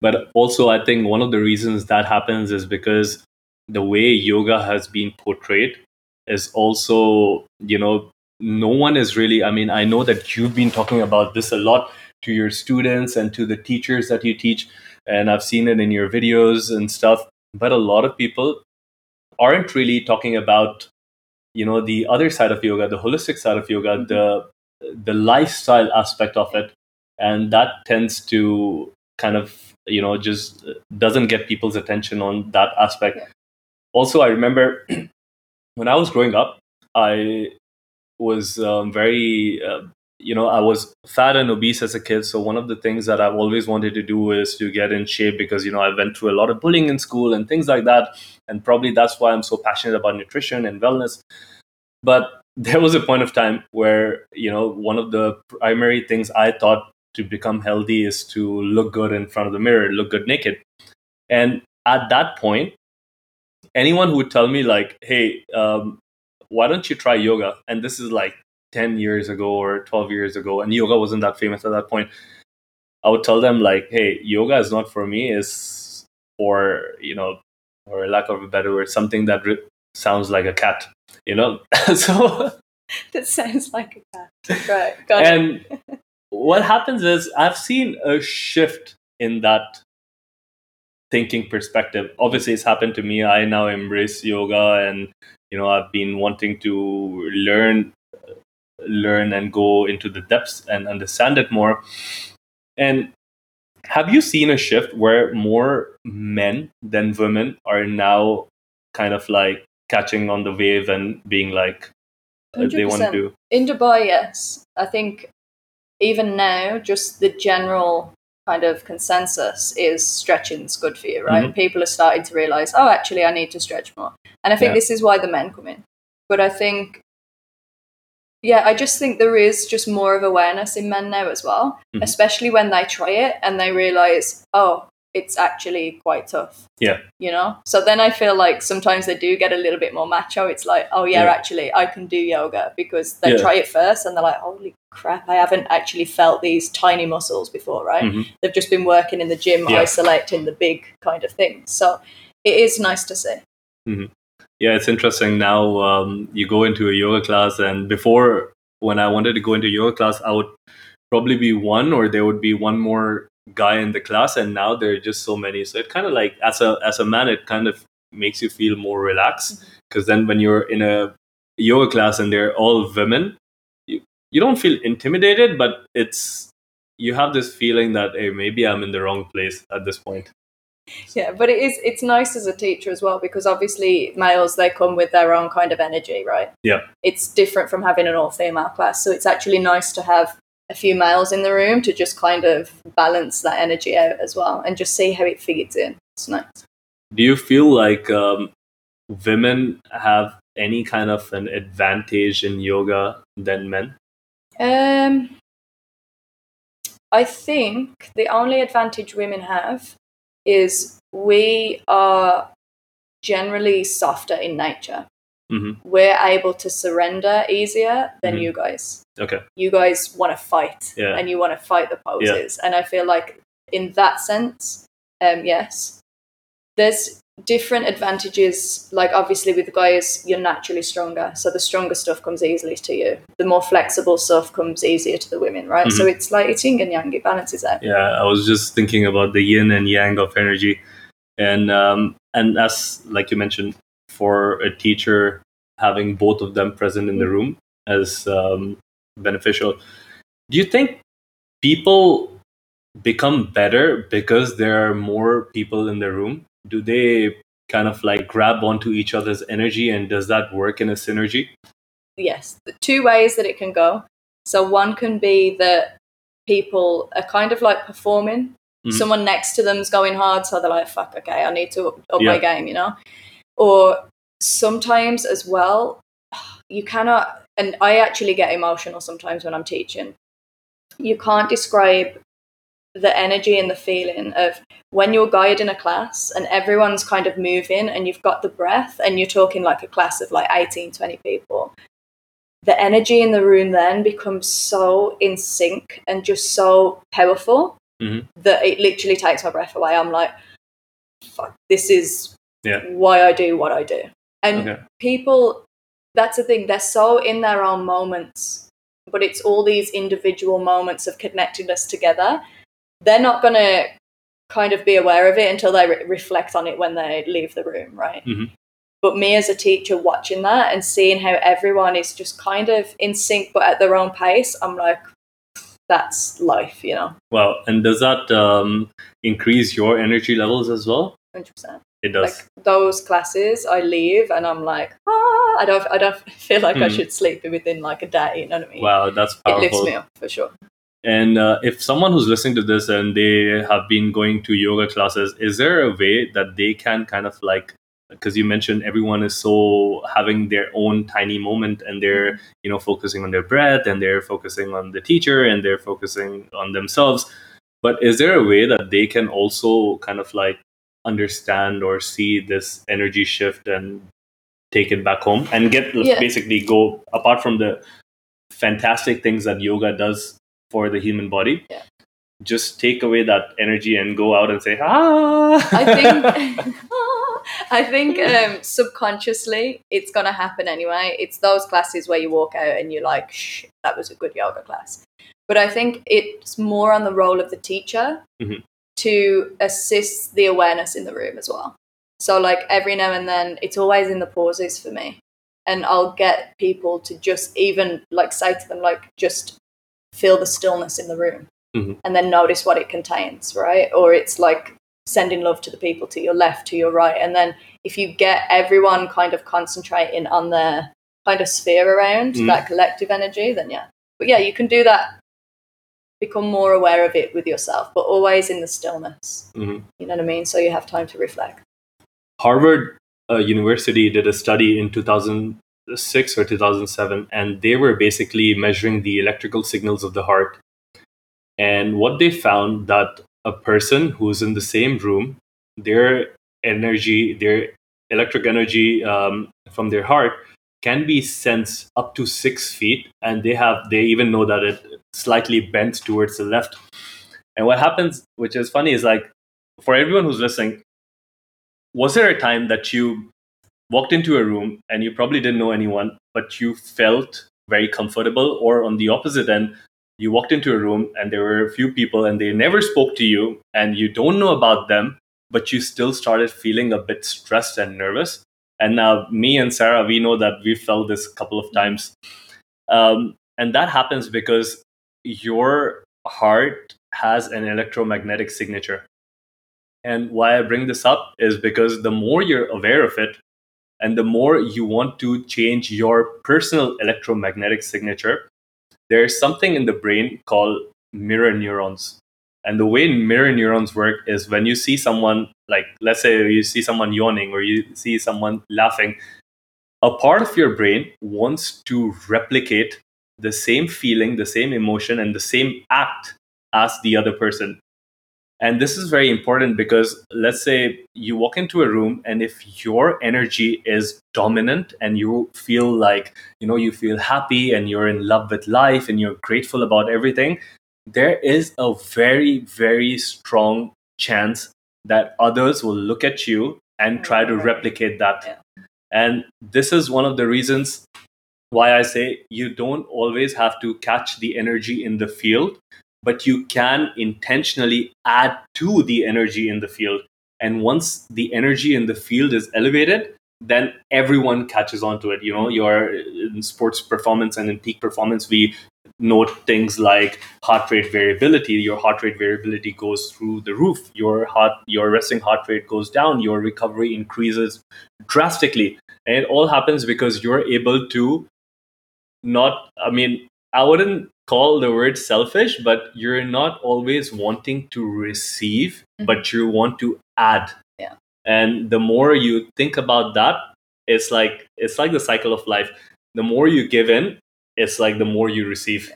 but also i think one of the reasons that happens is because the way yoga has been portrayed is also you know no one is really i mean i know that you've been talking about this a lot to your students and to the teachers that you teach and i've seen it in your videos and stuff but a lot of people aren't really talking about you know the other side of yoga the holistic side of yoga mm-hmm. the the lifestyle aspect of it and that tends to kind of you know just doesn't get people's attention on that aspect Yeah. also i remember when i was growing up i was um, very uh, you know i was fat and obese as a kid so one of the things that i've always wanted to do is to get in shape because you know i went through a lot of bullying in school and things like that and probably that's why i'm so passionate about nutrition and wellness. But there was a point of time where you know one of the primary things i thought to become healthy is to look good in front of the mirror look good naked. And at that point anyone who would tell me like hey um, why don't you try yoga and this is like 10 years ago or 12 years ago and yoga wasn't that famous at that point i would tell them like hey yoga is not for me it's for you know or lack of a better word something that re- sounds like a cat you know so That sounds like a cat. Right. Got and what happens is i've seen a shift in that thinking perspective obviously it's happened to me i now embrace yoga and you know i've been wanting to learn learn and go into the depths and understand it more and have you seen a shift where more men than women are now kind of like catching on the wave and being like uh, they want 100%. to In Dubai, yes. I think even now, just the general kind of consensus is stretching's good for you, right? Mm-hmm. People are starting to realize, oh, actually, I need to stretch more. And I think Yeah. this is why the men come in. But I think Yeah, I just think there is just more of awareness in men now as well, Mhm. especially when they try it and they realize, oh, it's actually quite tough. Yeah. You know? So then I feel like sometimes they do get a little bit more macho. It's like, oh, yeah, Yeah. actually, I can do yoga because they Yeah. try it first and they're like, holy crap, I haven't actually felt these tiny muscles before, right? Mhm. They've just been working in the gym, Yeah. isolating the big kind of things. So it is nice to see. Yeah, it's interesting. Now um, you go into a yoga class, and before, when I wanted to go into yoga class, I would probably be one, or there would be one more guy in the class, and now there are just so many. So it kind of like, as a as a man, it kind of makes you feel more relaxed because then when you're in a yoga class and they're all women, you don't feel intimidated, but it's you have this feeling that hey, maybe I'm in the wrong place at this point. Yeah, but it is it's nice as a teacher as well because obviously males they come with their own kind of energy, right? Yeah. It's different from having an all female class. So it's actually nice to have a few males in the room to just kind of balance that energy out as well and just see how it feeds in. It's nice. do you feel like um, women have any kind of an advantage in yoga than men Um I think the only advantage women have is we are generally softer in nature. Mhm. We're able to surrender easier than Mhm. you guys. okay You guys want to fight Yeah. and you want to fight the poses. And I feel like in that sense, um, yes, there's different advantages. Like obviously with guys, you're naturally stronger, so the stronger stuff comes easily to you. The more flexible stuff comes easier to the women, right? So it's like it's yin and yang. It balances out. yeah i was just thinking about the yin and yang of energy and um, and as like you mentioned for a teacher having both of them present in the room as um, beneficial do you think people become better because there are more people in the room do they kind of like grab onto each other's energy and does that work in a synergy yes, the two ways that it can go. So one can be that people are kind of like performing. Mhm. Someone next to them's going hard, so they're like, "Fuck, okay, I need to up, up my game," you know. Or sometimes as well, you cannot. And I actually get emotional sometimes when I'm teaching. You can't describe the energy and the feeling of when you're guiding a class and everyone's kind of moving and you've got the breath and you're talking like a class of like 18 20 people the energy in the room then becomes so in sync and just so powerful Mhm. that it literally takes my breath away. I'm like, fuck, this is Yeah. why I do what I do. And Okay. people, that's the thing, they're so in their own moments, but it's all these individual moments of connectedness together. They're not going to kind of be aware of it until they re- reflect on it when they leave the room, right? Mhm. But me as a teacher watching that and seeing how everyone is just kind of in sync but at their own pace, I'm like, that's life, you know, Wow. And does that um, increase your energy levels as well? 100%. It does. Like those classes, I leave and I'm like, ah, I don't, I don't feel like I Hmm. should sleep within like a day. You know what I mean? wow, that's powerful. it lifts me up for sure. And uh, if someone who's listening to this and they have been going to yoga classes, is there a way that they can kind of like, because you mentioned everyone is so having their own tiny moment and they're, you know, focusing on their breath and they're focusing on the teacher and they're focusing on themselves. But is there a way that they can also kind of like understand or see this energy shift and take it back home and get Yeah. basically go apart from the fantastic things that yoga does for the human body Yeah. just take away that energy and go out and say ah I think I think um, subconsciously it's gonna happen anyway. It's those classes where you walk out and you're like, "Shh, that was a good yoga class." But I think it's more on the role of the teacher Mhm. to assist the awareness in the room as well. So like every now and then, it's always in the pauses for me, and I'll get people to just even like say to them like just feel the stillness in the room Mhm. and then notice what it contains, right? Or it's like sending love to the people to your left, to your right. And then if you get everyone kind of concentrating on their kind of sphere around Mm. that collective energy, then yeah. But yeah, you can do that, become more aware of it with yourself, but always in the stillness. Mhm. You know what I mean? So you have time to reflect. harvard uh, university did a study in 2006 or 2007, and they were basically measuring the electrical signals of the heart. And what they found that a person who's in the same room, their energy, their electric energy um, from their heart can be sensed up to six feet, and they have they even know that it slightly bent towards the left. And what happens, which is funny, is like for everyone who's listening, was there a time that you walked into a room and you probably didn't know anyone, but you felt very comfortable, or on the opposite end, you walked into a room and there were a few people and they never spoke to you and you don't know about them, but you still started feeling a bit stressed and nervous. And now, me and Sarah, we know that we felt this a couple of times. Um, and that happens because your heart has an electromagnetic signature. And why I bring this up is because the more you're aware of it, and the more you want to change your personal electromagnetic signature, there's something in the brain called mirror neurons. And the way mirror neurons work is when you see someone, like let's say you see someone yawning or you see someone laughing, a part of your brain wants to replicate the same feeling, the same emotion, and the same act as the other person. And this is very important because let's say you walk into a room and if your energy is dominant and you feel like, you know, you feel happy and you're in love with life and you're grateful about everything, there is a very, very strong chance that others will look at you and mm-hmm. try to replicate that. And this is one of the reasons why I say you don't always have to catch the energy in the field but you can intentionally add to the energy in the field. And once the energy in the field is elevated, then everyone catches on to it. You know, you're uh, in sports performance and in peak performance, we note things like heart rate variability. Your heart rate variability goes through the roof. Your heart, your resting heart rate goes down. Your recovery increases drastically, and it all happens because you're able to not. I mean, I wouldn't call the word selfish, but you're not always wanting to receive, mm-hmm. but you want to add. Yeah. And the more you think about that, it's like it's like the cycle of life. The more you give in, it's like the more you receive.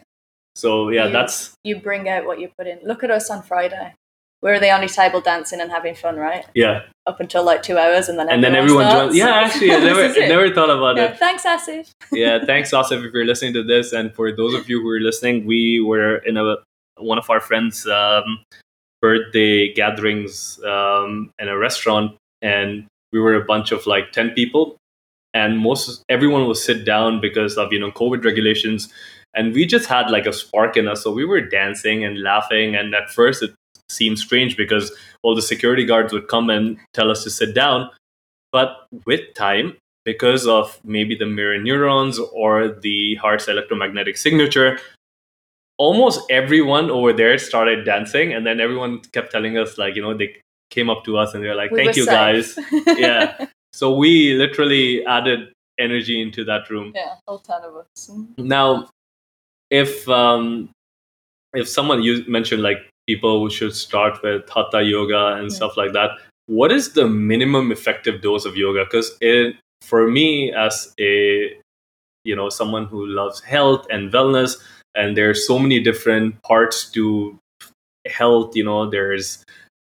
So yeah, you, that's you bring out what you put in. Look at us on Friday. We are the only table dancing and having fun, right? Yeah. Up until like two hours, and then and then everyone joins. Yeah, actually, I never, never thought about yeah, it. Thanks, Asif. yeah, thanks, Asif, if you're listening to this, and for those of you who are listening, we were in a one of our friends' um, birthday gatherings um, in a restaurant, and we were a bunch of like ten people, and most everyone was sit down because of you know COVID regulations and we just had like a spark in us so we were dancing and laughing and at first it seemed strange because all the security guards would come and tell us to sit down. But with time, because of maybe the mirror neurons or the heart's electromagnetic signature, almost everyone over there started dancing. And then everyone kept telling us, like, you know, they came up to us and they're like, we thank you safe. guys. yeah. So we literally added energy into that room. Yeah, all 10 of us. Now, if um, if someone you mentioned like people should start with hatha yoga and yeah. stuff like that. What is the minimum effective dose of yoga? Because for me as a you know someone who loves health and wellness and there's so many different parts to health you know there's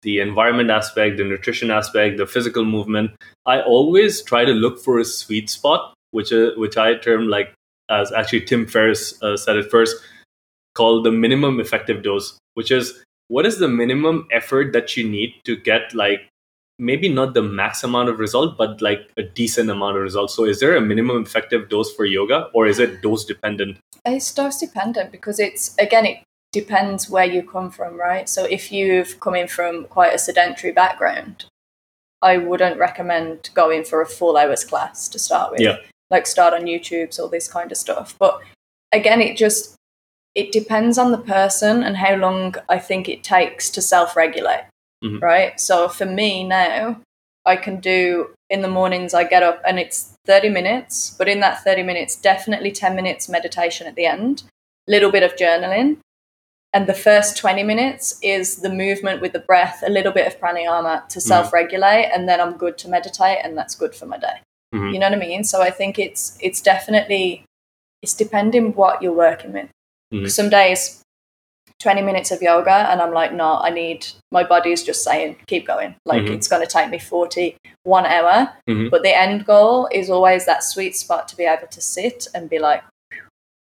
the environment aspect the nutrition aspect the physical movement. I always try to look for a sweet spot which uh, which i term like as actually tim ferriss uh, said it first called the minimum effective dose which is what is the minimum effort that you need to get like maybe not the max amount of result but like a decent amount of result? So is there a minimum effective dose for yoga or is it dose dependent? It's dose dependent because it's again it depends where you come from right? So if you've come in from quite a sedentary background i wouldn't recommend going for a full hours class to start with. Yeah. Like start on youtube's all this kind of stuff. But again it just it depends on the person and how long I think it takes to self regulate. Mm-hmm. Right. So for me now, I can do in the mornings, I get up and it's 30 minutes, but in that 30 minutes, definitely 10 minutes meditation at the end, little bit of journaling. And the first 20 minutes is the movement with the breath, a little bit of pranayama to self regulate. Mm-hmm. And then I'm good to meditate, and that's good for my day. Mhm. You know what I mean? So I think it's it's definitely it's depending what you're working with. Mhm. Some days, twenty minutes of yoga, and I'm like, no, I need my body is just saying, keep going. Like Mhm. it's going to take me forty one hour, Mhm. but the end goal is always that sweet spot to be able to sit and be like,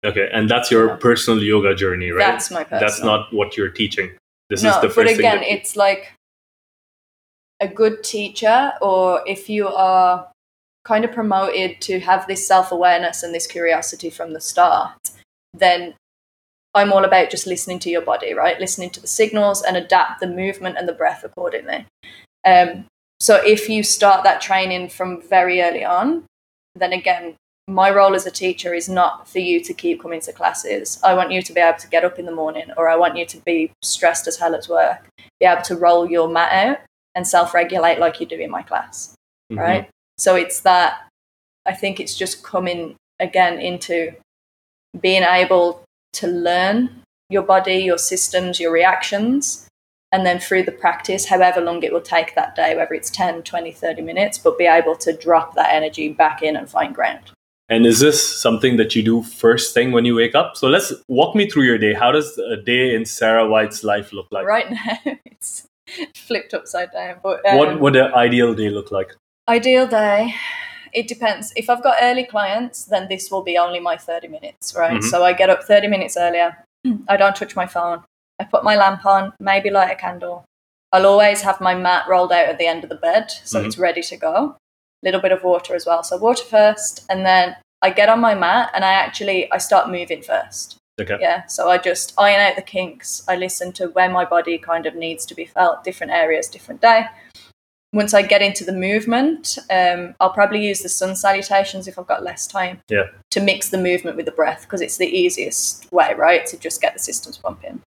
Okay, and that's your Yeah. personal yoga journey, right? that's my personal. That's not what you're teaching. This no, is the but first again, thing. that you- it's like a good teacher, or if you are kind of promoted to have this self awareness and this curiosity from the start, then I'm all about just listening to your body, right? Listening to the signals and adapt the movement and the breath accordingly. Um, so if you start that training from very early on, then again, my role as a teacher is not for you to keep coming to classes. I want you to be able to get up in the morning, or I want you to be stressed as hell at work, be able to roll your mat out and self regulate like you do in my class, Mhm. right? So it's that, I think it's just coming again into being able to learn your body, your systems, your reactions. And then through the practice, however long it will take that day, whether it's 10, 20, 30 minutes, but be able to drop that energy back in and find ground. And is this something that you do first thing when you wake up? So let's walk me through your day. How does a day in Sarah White's life look like? right now, it's flipped upside down. But um, What would an ideal day look like? Ideal day. It depends. If I've got early clients, then this will be only my 30 minutes, right? Mhm. So I get up 30 minutes earlier. I don't touch my phone. I put my lamp on, maybe light a candle. I'll always have my mat rolled out at the end of the bed so Mhm. it's ready to go. A Little bit of water as well. So water first and then I get on my mat and I actually I start moving first. Okay. Yeah, so I just iron out the kinks. I listen to where my body kind of needs to be felt, different areas, different day. Once I get into the movement, um, I'll probably use the sun salutations if I've got less time Yeah. to mix the movement with the breath because it's the easiest way, right, to just get the systems pumping.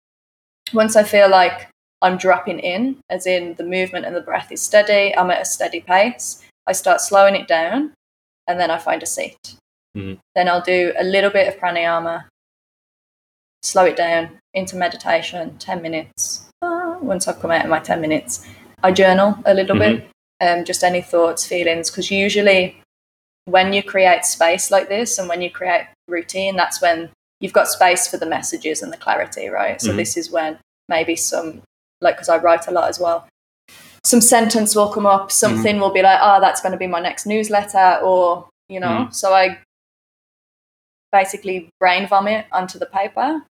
Once I feel like I'm dropping in, as in the movement and the breath is steady, I'm at a steady pace, I start slowing it down and then I find a seat. Mhm. Then I'll do a little bit of pranayama, slow it down into meditation, 10 minutes. Ah, Once I've come out of my 10 minutes, I journal a little bit, um, just any thoughts, feelings, because usually when you create space like this and when you create routine, that's when you've got space for the messages and the clarity, right? So Mhm. this is when maybe some, like, because I write a lot as well, some sentence will come up, something will be like, oh, that's going to be my next newsletter, or, you know, so I basically brain vomit onto the paper,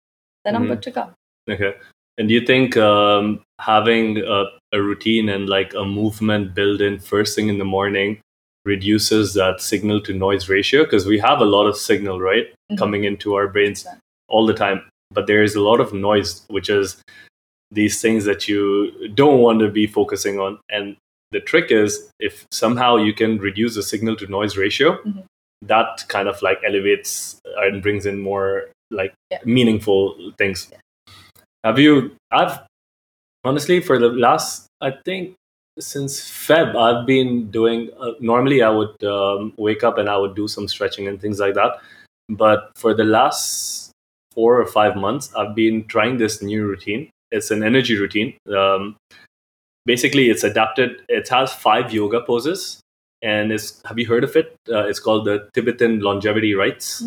then I'm Mhm. good to go. Okay. And do you think um, having a, a routine and like a movement built in first thing in the morning reduces that signal to noise ratio? Because we have a lot of signal, right, Mhm. coming into our brains all the time. But there is a lot of noise, which is these things that you don't want to be focusing on. And the trick is if somehow you can reduce the signal to noise ratio, Mhm. that kind of like elevates and brings in more like Yeah. meaningful things. Have you? I've honestly for the last, I think since Feb, I've been doing. Uh, normally, I would um, wake up and I would do some stretching and things like that. But for the last four or five months, I've been trying this new routine. It's an energy routine. Um, basically, it's adapted. It has five yoga poses, and it's. Have you heard of it? Uh, it's called the Tibetan longevity rites.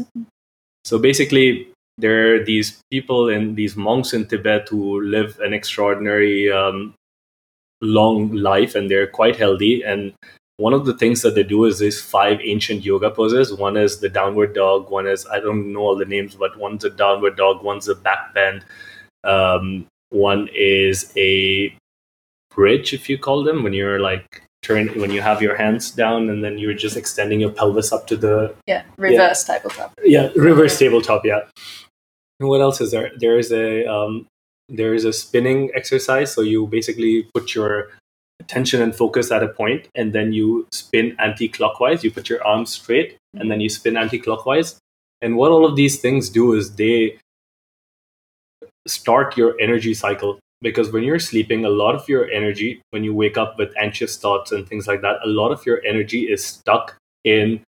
So basically, there are these people and these monks in Tibet who live an extraordinary um, long life and they're quite healthy. And one of the things that they do is these five ancient yoga poses. One is the downward dog, one is, I don't know all the names, but one's a downward dog, one's a back bend, um, one is a bridge, if you call them, when you're like turn when you have your hands down and then you're just extending your pelvis up to the Yeah, reverse tabletop. yeah reverse tabletop yeah and what else is there? There is a um, there is a spinning exercise. So you basically put your attention and focus at a point and then you spin anti-clockwise. You put your arms straight and then you spin anti-clockwise. And what all of these things do is they start your energy cycle. Because when you're sleeping a lot of your energy when you wake up with anxious thoughts and things like that a lot of your energy is stuck in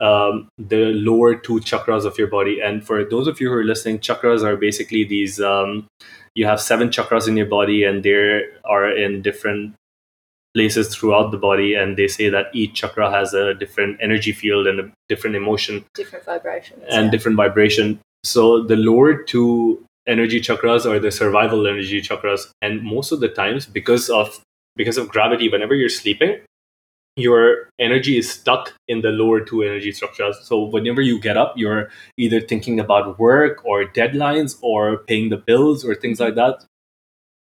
um, the lower two chakras of your body. And for those of you who are listening, chakras are basically these. Um, you have seven chakras in your body, and they are in different places throughout the body, and they say that each chakra has a different energy field and a different emotion Different vibration, and yeah. different vibration. So the lower two energy chakras are the survival energy chakras, and most of the times, because of because of gravity, whenever you're sleeping, your energy is stuck in the lower two energy structures. So whenever you get up, you're either thinking about work or deadlines or paying the bills or things like that.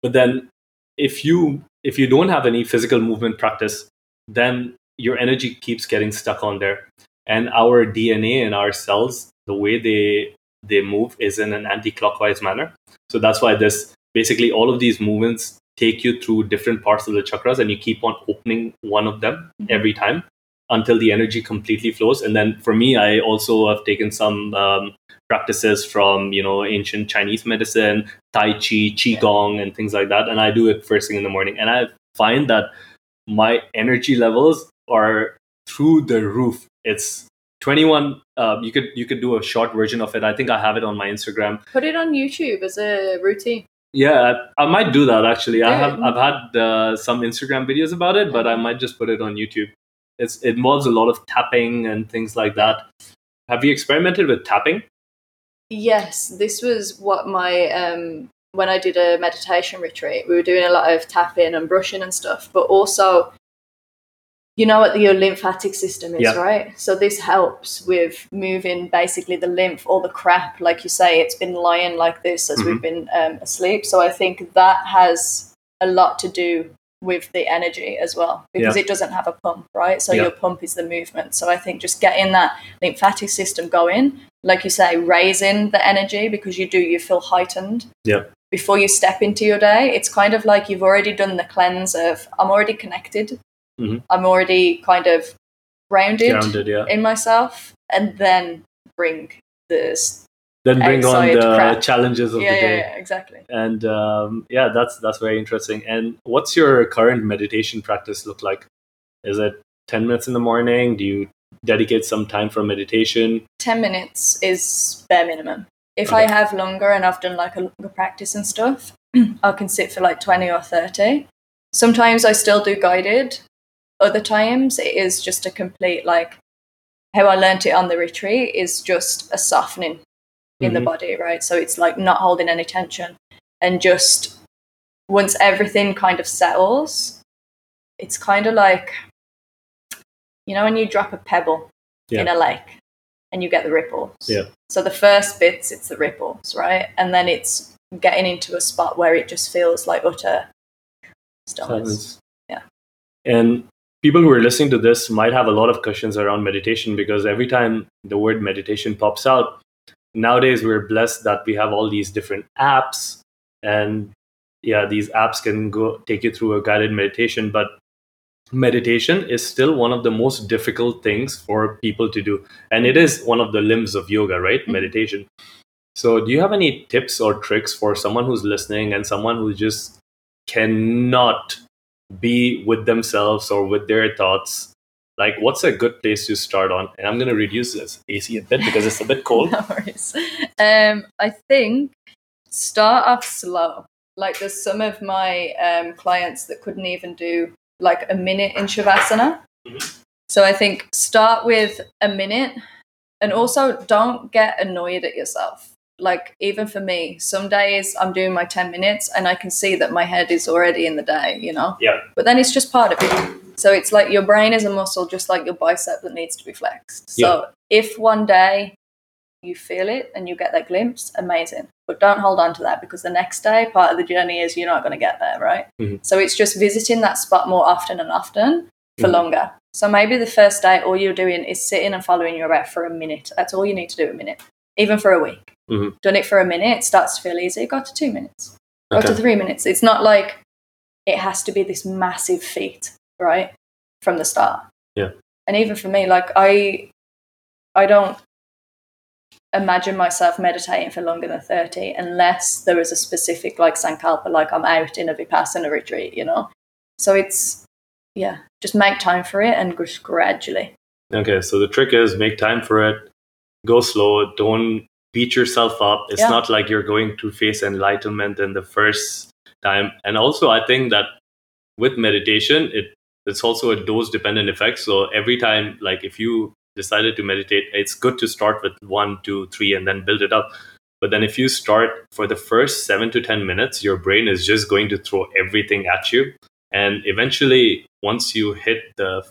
But then if you if you don't have any physical movement practice, then your energy keeps getting stuck on there. And our DNA and our cells, the way they they move is in an anti-clockwise manner. So that's why this basically all of these movements take you through different parts of the chakras and you keep on opening one of them Mhm. every time until the energy completely flows. And then for me i also have taken some um, practices from you know ancient chinese medicine tai chi qigong and things like that. And i do it first thing in the morning. And i find that my energy levels are through the roof. It's 21 uh, you could you could do a short version of it. I think i have it on my instagram. Put it on YouTube as a routine. Yeah, I, I might do that actually. I have. I've had uh, some Instagram videos about it, but I might just put it on YouTube. It's it involves a lot of tapping and things like that. Have you experimented with tapping? Yes, this was what my um when I did a meditation retreat, we were doing a lot of tapping and brushing and stuff, but also you know what your lymphatic system is, Yeah. right? So this helps with moving basically the lymph, all the crap, like you say, it's been lying like this as we've been um, asleep. So I think that has a lot to do with the energy as well because it doesn't have a pump, right? So your pump is the movement. So I think just getting that lymphatic system going, like you say, raising the energy because you do, you feel heightened Yeah. before you step into your day. It's kind of like you've already done the cleanse of, I'm already connected, Mhm. I'm already kind of grounded, Grounded, yeah. in myself, and then bring this. Then bring on the crap. challenges of Yeah, the day. yeah, exactly. And um, yeah, that's that's very interesting. And what's your current meditation practice look like? Is it ten minutes in the morning? Do you dedicate some time for meditation? 10 minutes is bare minimum. If I have longer and I've done like a longer practice and stuff, I can sit for like 20 or 30. Sometimes I still do guided. Other times it is just a complete like how I learnt it on the retreat is just a softening in the Mhm. body, right? So it's like not holding any tension and just once everything kind of settles, it's kind of like you know when you drop a pebble in a lake and you get the ripples. Yeah. So the first bits it's the ripples, right? And then it's getting into a spot where it just feels like utter stillness. Silence. Yeah. And people who are listening to this might have a lot of questions around meditation because every time the word meditation pops out, nowadays we're blessed that we have all these different apps and yeah, these apps can go take you through a guided meditation, but meditation is still one of the most difficult things for people to do. And it is one of the limbs of yoga, right? Mhm. Meditation. So, do you have any tips or tricks for someone who's listening and someone who just cannot be with themselves or with their thoughts? Like, what's a good place to start on? And I'm going to reduce this AC a bit because it's a bit cold. No worries. Um, I think start off slow. Like there's some of my um, clients that couldn't even do like a minute in Shavasana. Mhm. So I think start with a minute and also don't get annoyed at yourself. Like even for me, some days I'm doing my 10 minutes and I can see that my head is already in the day, you know? Yeah. But then it's just part of it. So it's like your brain is a muscle just like your bicep that needs to be flexed. So if one day you feel it and you get that glimpse, amazing. But don't hold on to that because the next day, part of the journey is you're not going to get there, right? Mhm. So it's just visiting that spot more often and often for Mhm. longer. So maybe the first day, all you're doing is sitting and following your breath for a minute. That's all you need to do a minute, even for a week. Mhm. Done it for a minute, it starts to feel easy. Got to two minutes, got to three minutes. It's not like it has to be this massive feat, right? From the start. Yeah. And even for me, like I, I don't imagine myself meditating for longer than 30 unless there is a specific like sankalpa like i'm out in a vipassana retreat you know so it's yeah just make time for it and just gradually Okay, so the trick is make time for it, go slow, don't beat yourself up. It's Yeah. not like you're going to face enlightenment in the first time. And also, I think that with meditation, it it's also a dose dependent effect. So every time, like if you decided to meditate, it's good to start with one, two, three, and then build it up. But then if you start for the first seven to 10 minutes, your brain is just going to throw everything at you. And eventually, once you hit the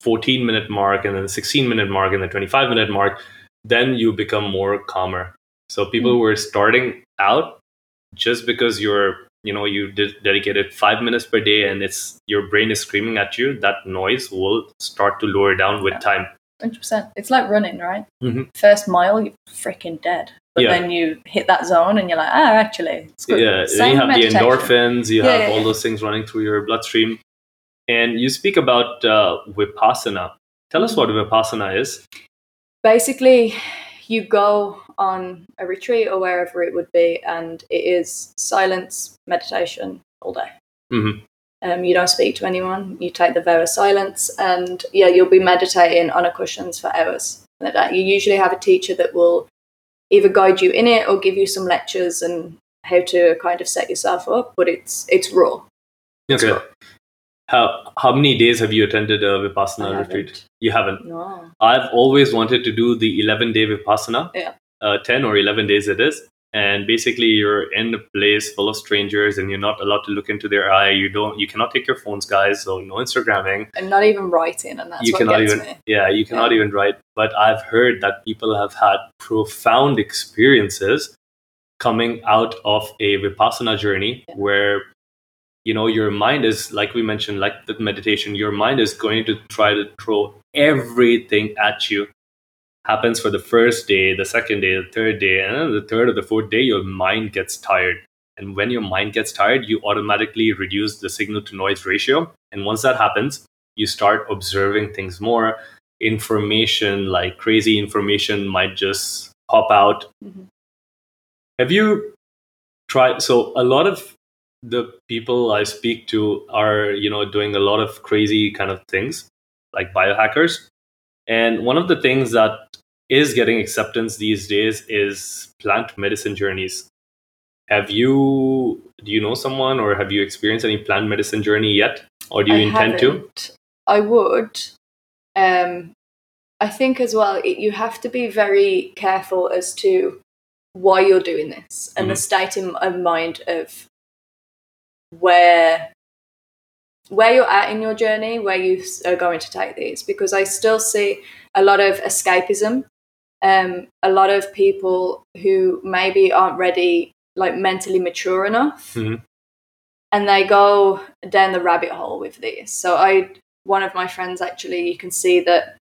14 minute mark and then the 16 minute mark and the 25 minute mark, then you become more calmer. So people mm-hmm. who are starting out just because you're you know you did dedicated five minutes per day and it's your brain is screaming at you that noise will start to lower down with yeah. time 100% it's like running right mm-hmm. first mile you're freaking dead but yeah. then you hit that zone and you're like ah actually it's good yeah then you have meditation. the endorphins you yeah, have all those things running through your bloodstream and you speak about uh, vipassana tell us what vipassana is basically you go on a retreat or wherever it would be, and it is silence, meditation all day. Mm-hmm. Um, you don't speak to anyone. You take the vow of silence, and yeah, you'll be meditating on a cushions for hours. You usually have a teacher that will either guide you in it or give you some lectures and how to kind of set yourself up. But it's it's raw. It's okay. Raw. How how many days have you attended a vipassana retreat? You haven't. No. I've always wanted to do the eleven day vipassana. Yeah. Uh, ten or eleven days it is, and basically you're in a place full of strangers and you're not allowed to look into their eye. You don't. You cannot take your phones, guys. So no Instagramming. And not even writing, and that's you what cannot gets even. Me. Yeah, you cannot yeah. even write. But I've heard that people have had profound experiences coming out of a vipassana journey yeah. where you know your mind is like we mentioned like the meditation your mind is going to try to throw everything at you. Happens for the first day the second day the third day and then the third or the fourth day your mind gets tired. And when your mind gets tired you automatically reduce the signal to noise ratio. And once that happens you start observing things more. Information like crazy information might just pop out. Mm-hmm. have you tried so a lot of the people I speak to are, you know, doing a lot of crazy kind of things like biohackers. And one of the things that is getting acceptance these days is plant medicine journeys. Have you do you know someone or have you experienced any plant medicine journey yet? Or do you I intend haven't. to? I would. Um I think as well it, you have to be very careful as to why you're doing this and mm-hmm. the state of mind of where where you're at in your journey, where you are going to take these, because I still see a lot of escapism. Um, a lot of people who maybe aren't ready, like mentally mature enough, mm-hmm. and they go down the rabbit hole with these. So I, one of my friends actually, you can see that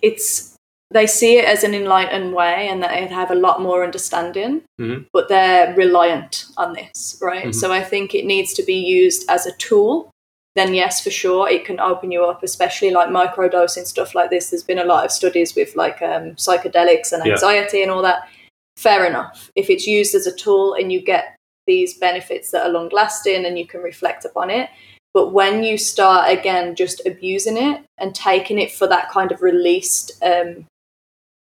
it's they see it as an enlightened way and they have a lot more understanding, mm-hmm. but they're reliant on this, right? Mm-hmm. So I think it needs to be used as a tool. Then, yes, for sure, it can open you up, especially like microdosing stuff like this. There's been a lot of studies with like um, psychedelics and anxiety yeah. and all that. Fair enough. If it's used as a tool and you get these benefits that are long lasting and you can reflect upon it, but when you start again just abusing it and taking it for that kind of released um,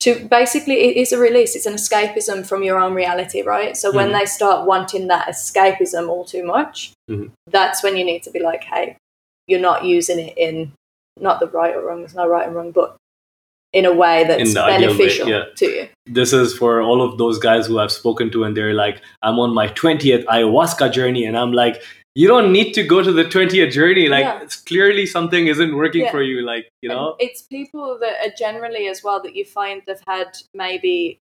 to basically it is a release it's an escapism from your own reality right so mm-hmm. when they start wanting that escapism all too much mm-hmm. that's when you need to be like hey you're not using it in not the right or wrong there's no right and wrong but in a way that's beneficial way, yeah. to you this is for all of those guys who i've spoken to and they're like i'm on my 20th ayahuasca journey and i'm like you don't need to go to the 20th journey like yeah. it's clearly something isn't working yeah. for you like you know and it's people that are generally as well that you find they've had maybe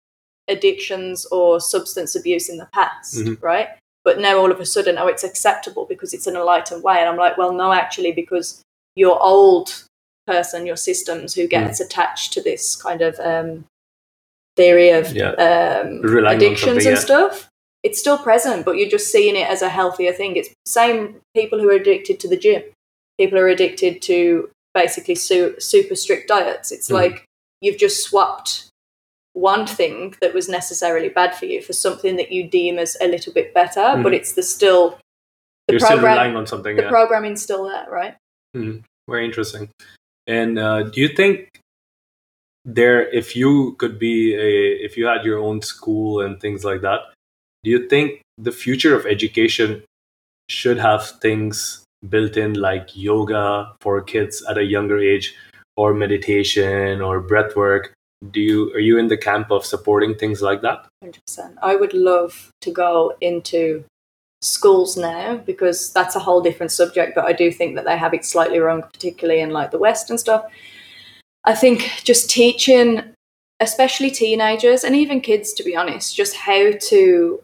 addictions or substance abuse in the past mm-hmm. right but now all of a sudden oh it's acceptable because it's in a lightened way and i'm like well no actually because your old person your systems who gets mm. attached to this kind of um, theory of yeah. um, addictions and stuff it's still present, but you're just seeing it as a healthier thing. It's same people who are addicted to the gym. People are addicted to basically su- super strict diets. It's mm. like you've just swapped one thing that was necessarily bad for you for something that you deem as a little bit better, mm. but it's the still the you're program, still relying on something. The yeah. programming's still there, right? Mm. Very interesting. And uh, do you think there, if you could be a, if you had your own school and things like that, do you think the future of education should have things built in like yoga for kids at a younger age or meditation or breath work do you are you in the camp of supporting things like that 100%. I would love to go into schools now because that's a whole different subject, but I do think that they have it slightly wrong, particularly in like the West and stuff. I think just teaching, especially teenagers and even kids, to be honest, just how to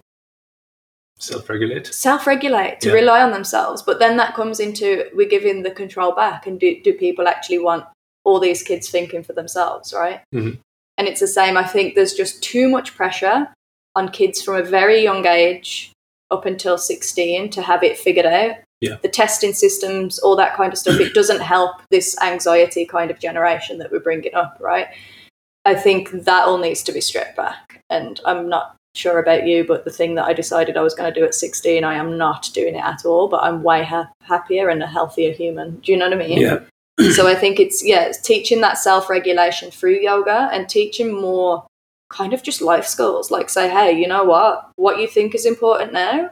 self-regulate self-regulate to Yeah. rely on themselves but then that comes into we're giving the control back and do, do people actually want all these kids thinking for themselves right Mhm. and it's the same i think there's just too much pressure on kids from a very young age up until 16 to have it figured out Yeah. the testing systems all that kind of stuff it doesn't help this anxiety kind of generation that we're bringing up right i think that all needs to be stripped back and i'm not sure about you, but the thing that I decided I was going to do at 16, I am not doing it at all, but I'm way ha- happier and a healthier human. Do you know what I mean? yeah So I think it's, yeah, it's teaching that self regulation through yoga and teaching more kind of just life skills. Like, say, hey, you know what? What you think is important now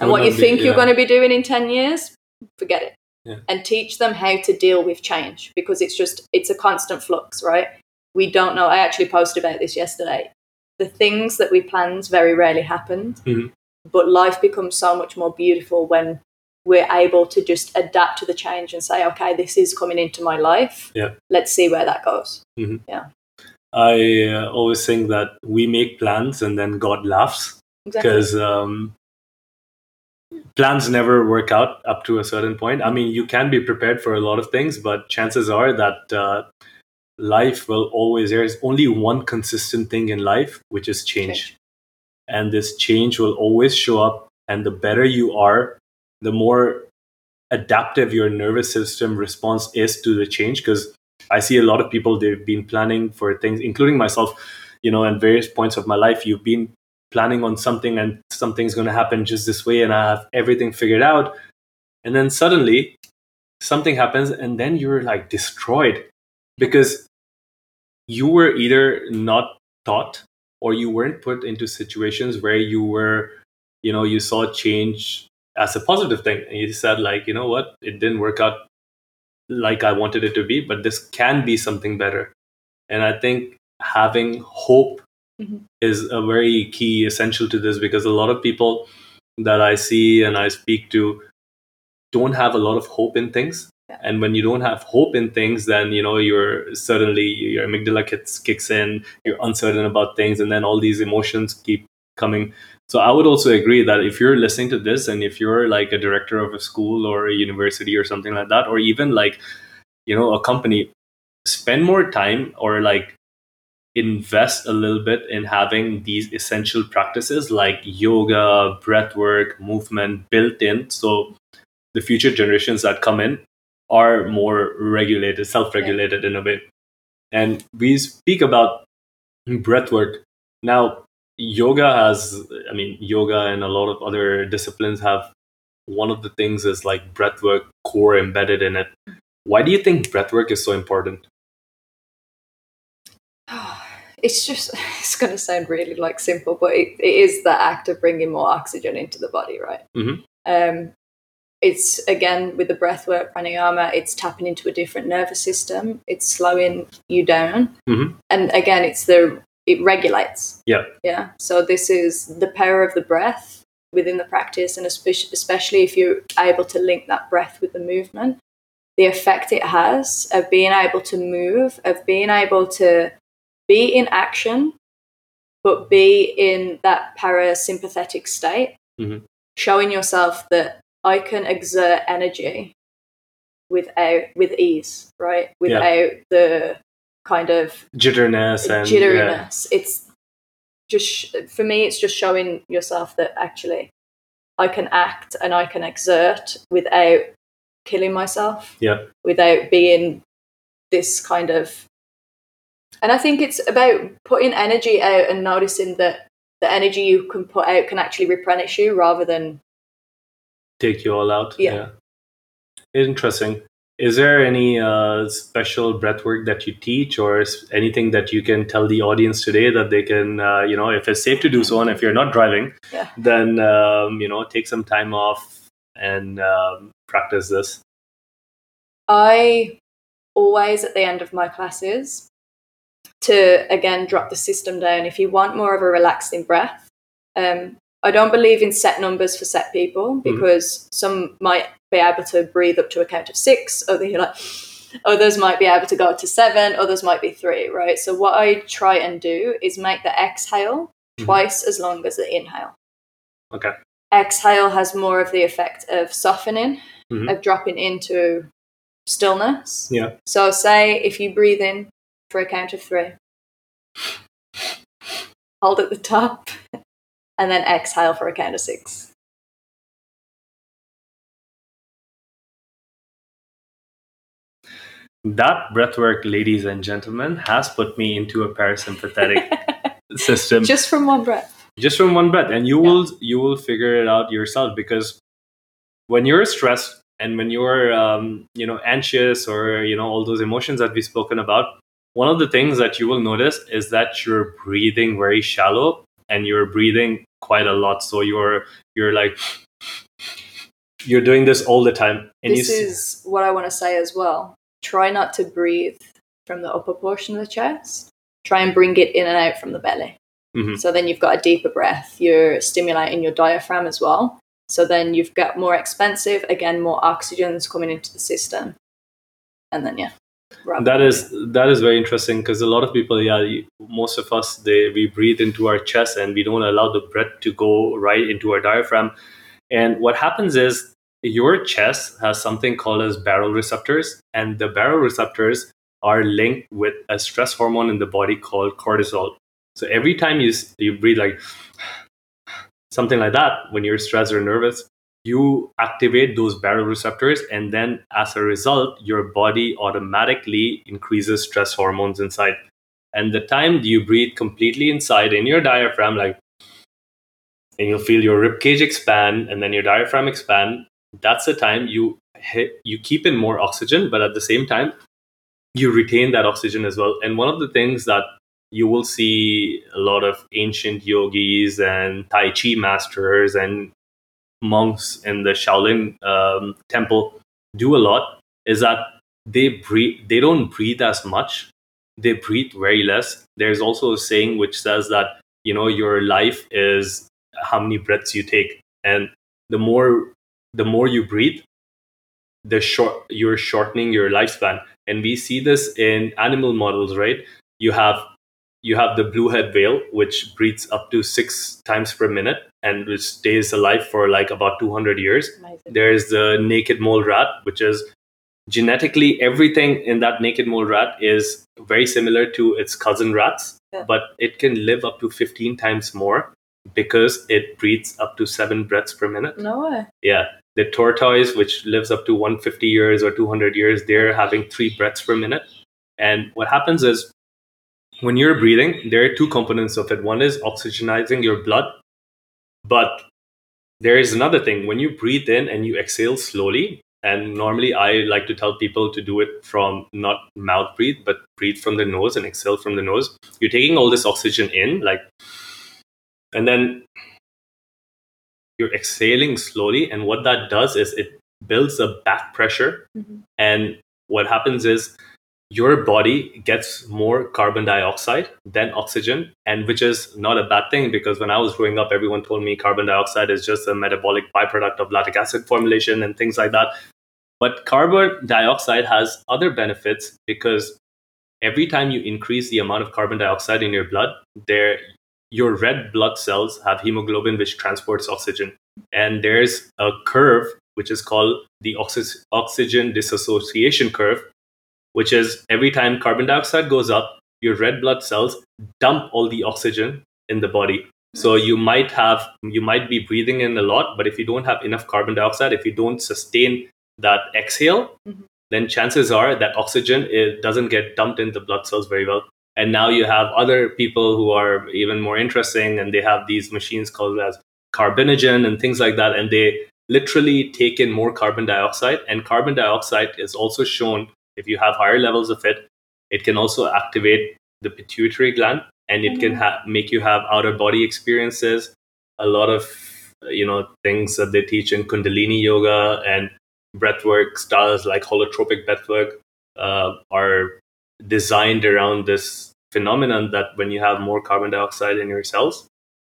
and what you be- think you're going to be doing in 10 years, forget it. Yeah. And teach them how to deal with change because it's just, it's a constant flux, right? We don't know. I actually posted about this yesterday. The things that we planned very rarely happened, Mhm. but life becomes so much more beautiful when we're able to just adapt to the change and say, okay, this is coming into my life. Yeah. Let's see where that goes. Yeah, I uh, always think that we make plans and then god laughs Exactly. because um, plans never work out up to a certain point. I mean, you can be prepared for a lot of things, but chances are that uh, life will always, there is only one consistent thing in life, which is change. Change. And this change will always show up. And the better you are, the more adaptive your nervous system response is to the change. Because I see a lot of people, they've been planning for things, including myself, you know, at various points of my life, you've been planning on something and something's going to happen just this way and I have everything figured out. And then suddenly something happens and then you're like destroyed because you were either not taught or you weren't put into situations where you were, you know, you saw change as a positive thing. And you said, like, you know what, it didn't work out like I wanted it to be, but this can be something better. And I think having hope Mhm. is a very key essential to this because a lot of people that I see and I speak to don't have a lot of hope in things. And when you don't have hope in things, then you know you're suddenly your amygdala kicks, kicks in. You're uncertain about things, and then all these emotions keep coming. So I would also agree that if you're listening to this, and if you're like a director of a school or a university or something like that, or even like you know a company, spend more time or like invest a little bit in having these essential practices like yoga, breath work, movement built in. So the future generations that come in are more regulated, self regulated in a way. And we speak about breath work. Now, yoga has, I mean, yoga and a lot of other disciplines have one of the things is like breath work core embedded in it. Why do you think breath work is so important? it's just it's going to sound really like simple but it, it is the act of bringing more oxygen into the body right Mhm. um it's again with the breath work pranayama it's tapping into a different nervous system it's slowing you down Mhm. and again it's the it regulates Yeah. yeah so this is the power of the breath within the practice and especially especially if you're able to link that breath with the movement the effect it has of being able to move of being able to be in action, but be in that parasympathetic state, Mhm. showing yourself that I can exert energy without with ease, right? Without the kind of Jitterness and yeah. jitteriness. It's just for me. It's just showing yourself that actually I can act and I can exert without killing myself. Yeah. Without being this kind of. And I think it's about putting energy out and noticing that the energy you can put out can actually replenish you rather than take you all out. Yeah. Interesting. Is there any uh, special breath work that you teach, or anything that you can tell the audience today that they can, uh, you know, if it's safe to do so, and if you're not driving, Yeah. then um, you know, take some time off, and um, practice this? I always at the end of my classes to again drop the system down. If you want more of a relaxing breath, um, I don't believe in set numbers for set people because some might be able to breathe up to a count of six, other like others might be able to go to seven, others might be three, right? So what I try and do is make the exhale Mhm. twice as long as the inhale. Okay. Exhale has more of the effect of softening, Mhm. of dropping into stillness. Yeah. So say if you breathe in for a count of three, hold at the top, and then exhale for a count of six. That breathwork, ladies and gentlemen, has put me into a parasympathetic system Just from one breath. just from one breath and you will you will figure it out yourself because when you're stressed and when you're um, you know anxious or you know all those emotions that we've spoken about one of the things that you will notice is that you're breathing very shallow and you're breathing quite a lot so you're you're like you're doing this all the time and this is what I want to say as well. Try not to breathe from the upper portion of the chest. Try and bring it in and out from the belly. Mhm. So then you've got a deeper breath. You're stimulating your diaphragm as well. So then you've got more expensive, again, more oxygen's coming into the system. And then, yeah. That is that is very interesting because a lot of people yeah most of us they we breathe into our chest and we don't allow the breath to go right into our diaphragm. And what happens is your chest has something called as baroreceptors and the baroreceptors are linked with a stress hormone in the body called cortisol. So every time you you breathe like something like that when you're stressed or nervous you activate those baroreceptors and then as a result your body automatically increases stress hormones inside. And the time you breathe completely inside in your diaphragm like and you'll feel your rib cage expand and then your diaphragm expand that's the time you hit, you keep in more oxygen but at the same time you retain that oxygen as well. And one of the things that you will see a lot of ancient yogis and tai chi masters and monks in the Shaolin um, temple do a lot is that they breathe they don't breathe as much. They breathe very less. There's also a saying which says that you know your life is how many breaths you take. And the more the more you breathe the short you're shortening your lifespan. And we see this in animal models right? You have you have the bowhead whale which breathes up to six times per minute and which stays alive for like about 200 years Amazing. there's the naked mole rat which is genetically everything in that naked mole rat is very similar to its cousin rats Yeah. but it can live up to 15 times more because it breathes up to seven breaths per minute No way. yeah the tortoise which lives up to 150 years or 200 years they're having three breaths per minute and what happens is when you're breathing there are two components of it. One is oxygenizing your blood but there is another thing. When you breathe in and you exhale slowly and normally i like to tell people to do it from not mouth breathe but breathe from the nose and exhale from the nose. You're taking all this oxygen in like and then you're exhaling slowly and what that does is it builds a back pressure. Mhm. and what happens is your body gets more carbon dioxide than oxygen and which is not a bad thing because when i was growing up everyone told me carbon dioxide is just a metabolic byproduct of lactic acid formulation and things like that. But carbon dioxide has other benefits because every time you increase the amount of carbon dioxide in your blood there your red blood cells have hemoglobin which transports oxygen. And there's a curve which is called the oxy- oxygen dissociation curve which is every time carbon dioxide goes up your red blood cells dump all the oxygen in the body. So you might have you might be breathing in a lot but if you don't have enough carbon dioxide if you don't sustain that exhale Mhm. then chances are that oxygen it doesn't get dumped in the blood cells very well. And now you have other people who are even more interesting and they have these machines called as carbogen and things like that and they literally take in more carbon dioxide. And carbon dioxide is also shown if you have higher levels of it it can also activate the pituitary gland and it can ha- make you have outer body experiences a lot of you know things that they teach in Kundalini yoga and breathwork styles like holotropic breathwork uh, are designed around this phenomenon that when you have more carbon dioxide in your cells,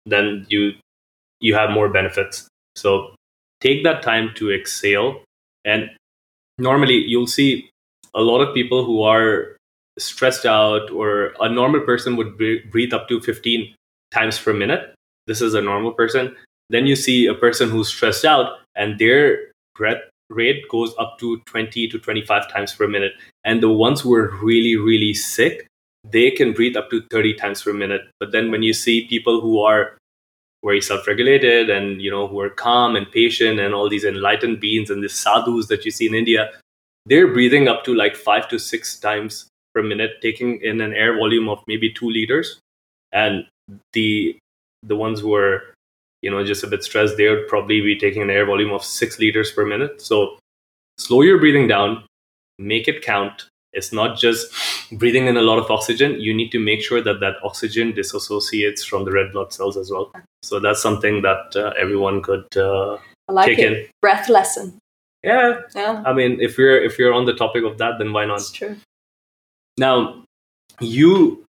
then you you have more benefits. So take that time to exhale. And normally you'll see a lot of people who are stressed out, or a normal person would breathe up to 15 times per minute. This is a normal person. Then you see a person who's stressed out and their breath rate goes up to 20 to 25 times per minute. And the ones who are really, really sick, they can breathe up to 30 times per minute. But then when you see people who are very self-regulated and you know who are calm and patient and all these enlightened beings and the sadhus that you see in India, they're breathing up to like five to six times per minute, taking in an air volume of maybe two liters. And the the ones who are you know just a bit stressed, they would probably be taking an air volume of six liters per minute. So slow your breathing down, make it count. It's not just breathing in a lot of oxygen. You need to make sure that that oxygen dissociates from the red blood cells as well. So that's something that uh, everyone could uh, I like take it. in. Breath lesson. Yeah, Yeah, I mean, if you're if you're on the topic of that, then why not? that's true. Now, you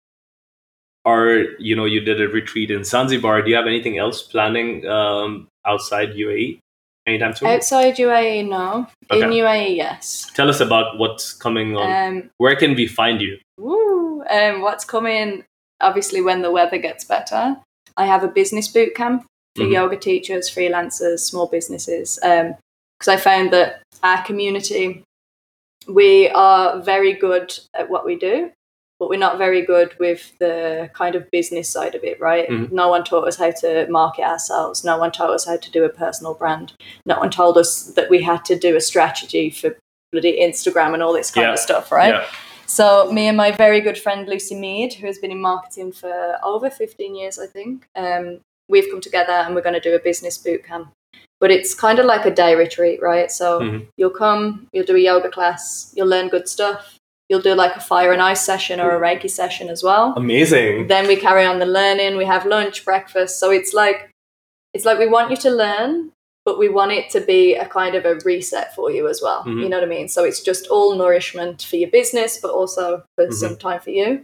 are you know you did a retreat in Zanzibar. Do you have anything else planning um, outside UAE anytime soon? Outside UAE, no. In UAE, yes. Tell us about what's coming on. Um, Where can we find you? woo, um, what's coming? Obviously, when the weather gets better, I have a business boot camp for Mhm. yoga teachers, freelancers, small businesses. Because I found that our community, we are very good at what we do, but we're not very good with the kind of business side of it, right? Mhm. No one taught us how to market ourselves. No one taught us how to do a personal brand. No one told us that we had to do a strategy for bloody Instagram and all this kind Yeah. of stuff, right? Yeah. So me and my very good friend Lucy Mead, who has been in marketing for over 15 years, I think, um, we've come together and we're going to do a business boot camp. But it's kind of like a day retreat, right? So Mhm. you'll come, you'll do a yoga class, you'll learn good stuff, you'll do like a fire and ice session or a Reiki session as well. Amazing. Then we carry on the learning. We have lunch, breakfast. So it's like it's like we want you to learn, but we want it to be a kind of a reset for you as well. Mhm. You know what I mean? So it's just all nourishment for your business, but also for Mhm. some time for you.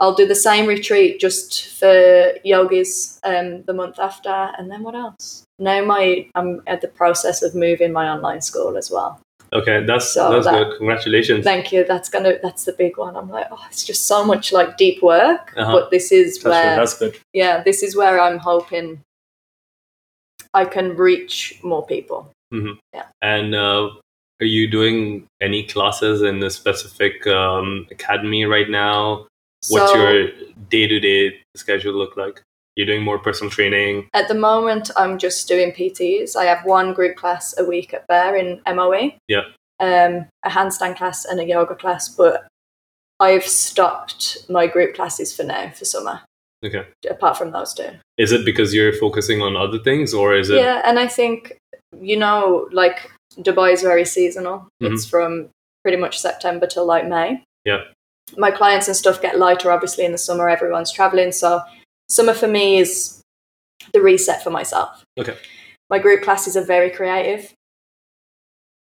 I'll do the same retreat just for yogis um, the month after, and then what else? Now my I'm at the process of moving my online school as well. Okay, that's So that's that- good. Congratulations. Thank you. That's gonna that's the big one. I'm like, oh, it's just so much like deep work, Uh-huh. but this is That's good. where That's good. yeah, this is where I'm hoping I can reach more people. Yeah. And uh, are you doing any classes in a specific um, academy right now? What's so your day-to-day schedule look like? You're doing more personal training. at the moment, I'm just doing PTs. I have one group class a week at Bear in MOE. Yeah. Um, a handstand class and a yoga class, but I've stopped my group classes for now for summer. Okay. Apart from those two. Is it because you're focusing on other things, or is it? Yeah, and I think you know, like Dubai is very seasonal. Mhm. It's from pretty much September till like May. Yeah. My clients and stuff get lighter, obviously, in the summer. Everyone's traveling, so summer for me is the reset for myself. Okay. My group classes are very creative.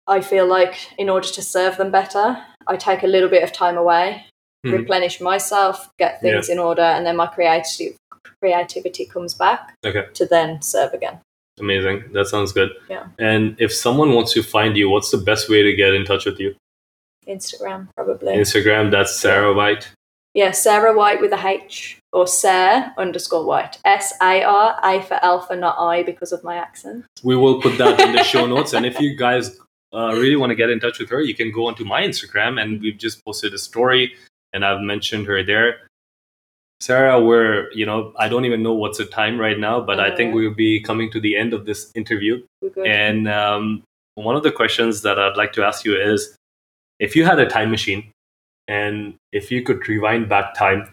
I feel like in order to serve them better, I take a little bit of time away, Mhm. replenish myself, get things in order, and then my creativity creativity comes back Okay. to then serve again. Amazing. That sounds good. Yeah. And if someone wants to find you, what's the best way to get in touch with you? Instagram, probably. Instagram. That's Sarah White. Yeah, Sarah White with a H or Sarah underscore White. S A R, A for alpha, not I because of my accent. We will put that in the show notes. And if you guys uh, really want to get in touch with her, you can go onto my Instagram, and we've just posted a story, and I've mentioned her there. Sarah, we're you know I don't even know what's the time right now, but I think Uh. we'll be coming to the end of this interview. And um, one of the questions that I'd like to ask you is if you had a time machine and if you could rewind back time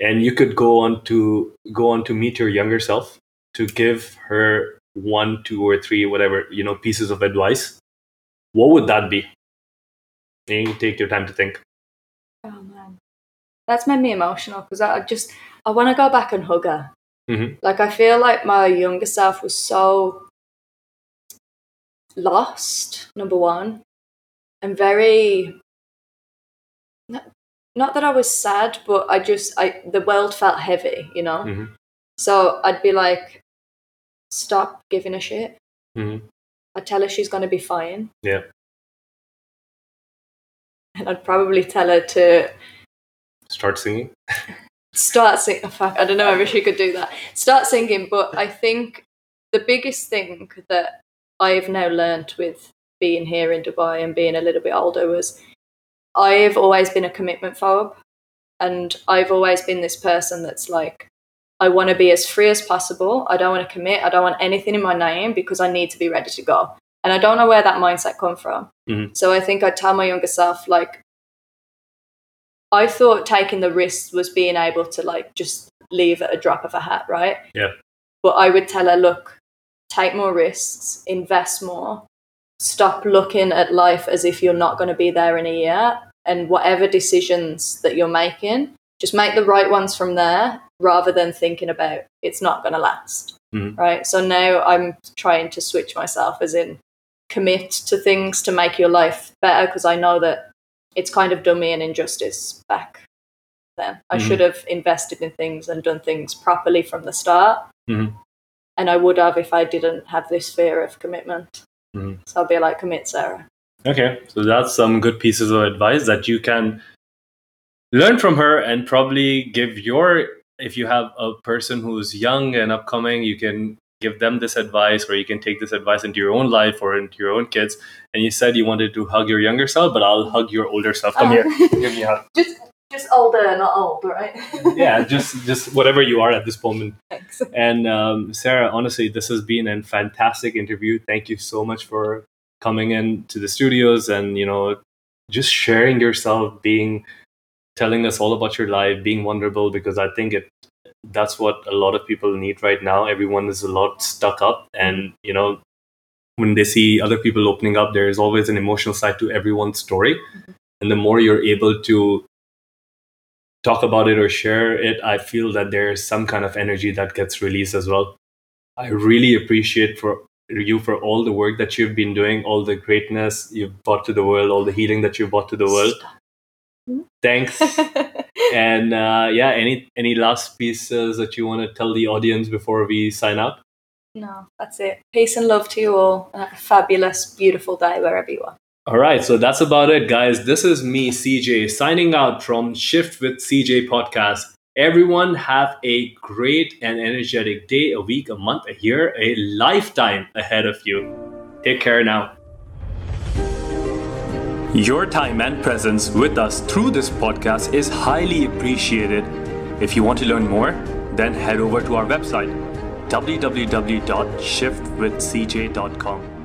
and you could go on to go on to meet your younger self to give her one, two, or three, whatever, you know, pieces of advice, what would that be? And you take your time to think. oh man, that's made me emotional because I I just I want to go back and hug her. Mm-hmm. Like I feel like my younger self was so lost, number one, and very not, not that I was sad, but I just I the world felt heavy, you know. Mm-hmm. So I'd be like, stop giving a shit. Mm-hmm. I'd tell her she's gonna be fine. Yeah. And I'd probably tell her to Start singing. start singing. Oh, fuck, I don't know if she could do that. Start singing, but I think the biggest thing that I've now learned with being here in Dubai and being a little bit older was I've always been a commitment phobe, and I've always been this person that's like, I want to be as free as possible. I don't want to commit. I don't want anything in my name because I need to be ready to go. And I don't know where that mindset come from. Mhm. So I think I'd tell my younger self like, I thought taking the risk was being able to like just leave at a drop of a hat, right? Yeah. But I would tell her, look, take more risks, invest more, stop looking at life as if you're not going to be there in a year, and whatever decisions that you're making, just make the right ones from there rather than thinking about it's not going to last. Mhm. Right. So now I'm trying to switch myself as in commit to things to make your life better because I know that it's kind of done me an injustice back then. I Mhm. should have invested in things and done things properly from the start. Mhm. And I would have if I didn't have this fear of commitment. Mhm. So I'll be like, commit, Sarah. Okay, so that's some good pieces of advice that you can learn from her and probably give your if you have a person who's young and upcoming you can give them this advice or you can take this advice into your own life or into your own kids. And you said you wanted to hug your younger self but i'll hug your older self. Come here. Give me a hug. Just, just older, not old, right? yeah just just whatever you are at this moment Thanks. and um, Sarah, honestly, this has been a fantastic interview. Thank you so much for coming in to the studios and you know just sharing yourself, being telling us all about your life, being vulnerable. Because I think it that's what a lot of people need right now. Everyone is a lot stuck up, and you know when they see other people opening up, there is always an emotional side to everyone's story, and the more you're able to talk about it or share it, I feel that there's some kind of energy that gets released as well. I really appreciate for you for all the work that you've been doing, all the greatness you've brought to the world, all the healing that you've brought to the world. Thanks. and uh, yeah, any any last pieces that you want to tell the audience before we sign up? no, that's it. Peace and love to you all. And have a fabulous, beautiful day wherever you are. All right, so that's about it, guys. This is me, CJ, signing out from Shift with CJ podcast. Everyone have a great and energetic day, a week, a month, a year, a lifetime ahead of you. Take care now. Your time and presence with us through this podcast is highly appreciated. If you want to learn more, then head over to our website www.shiftwithcj.com.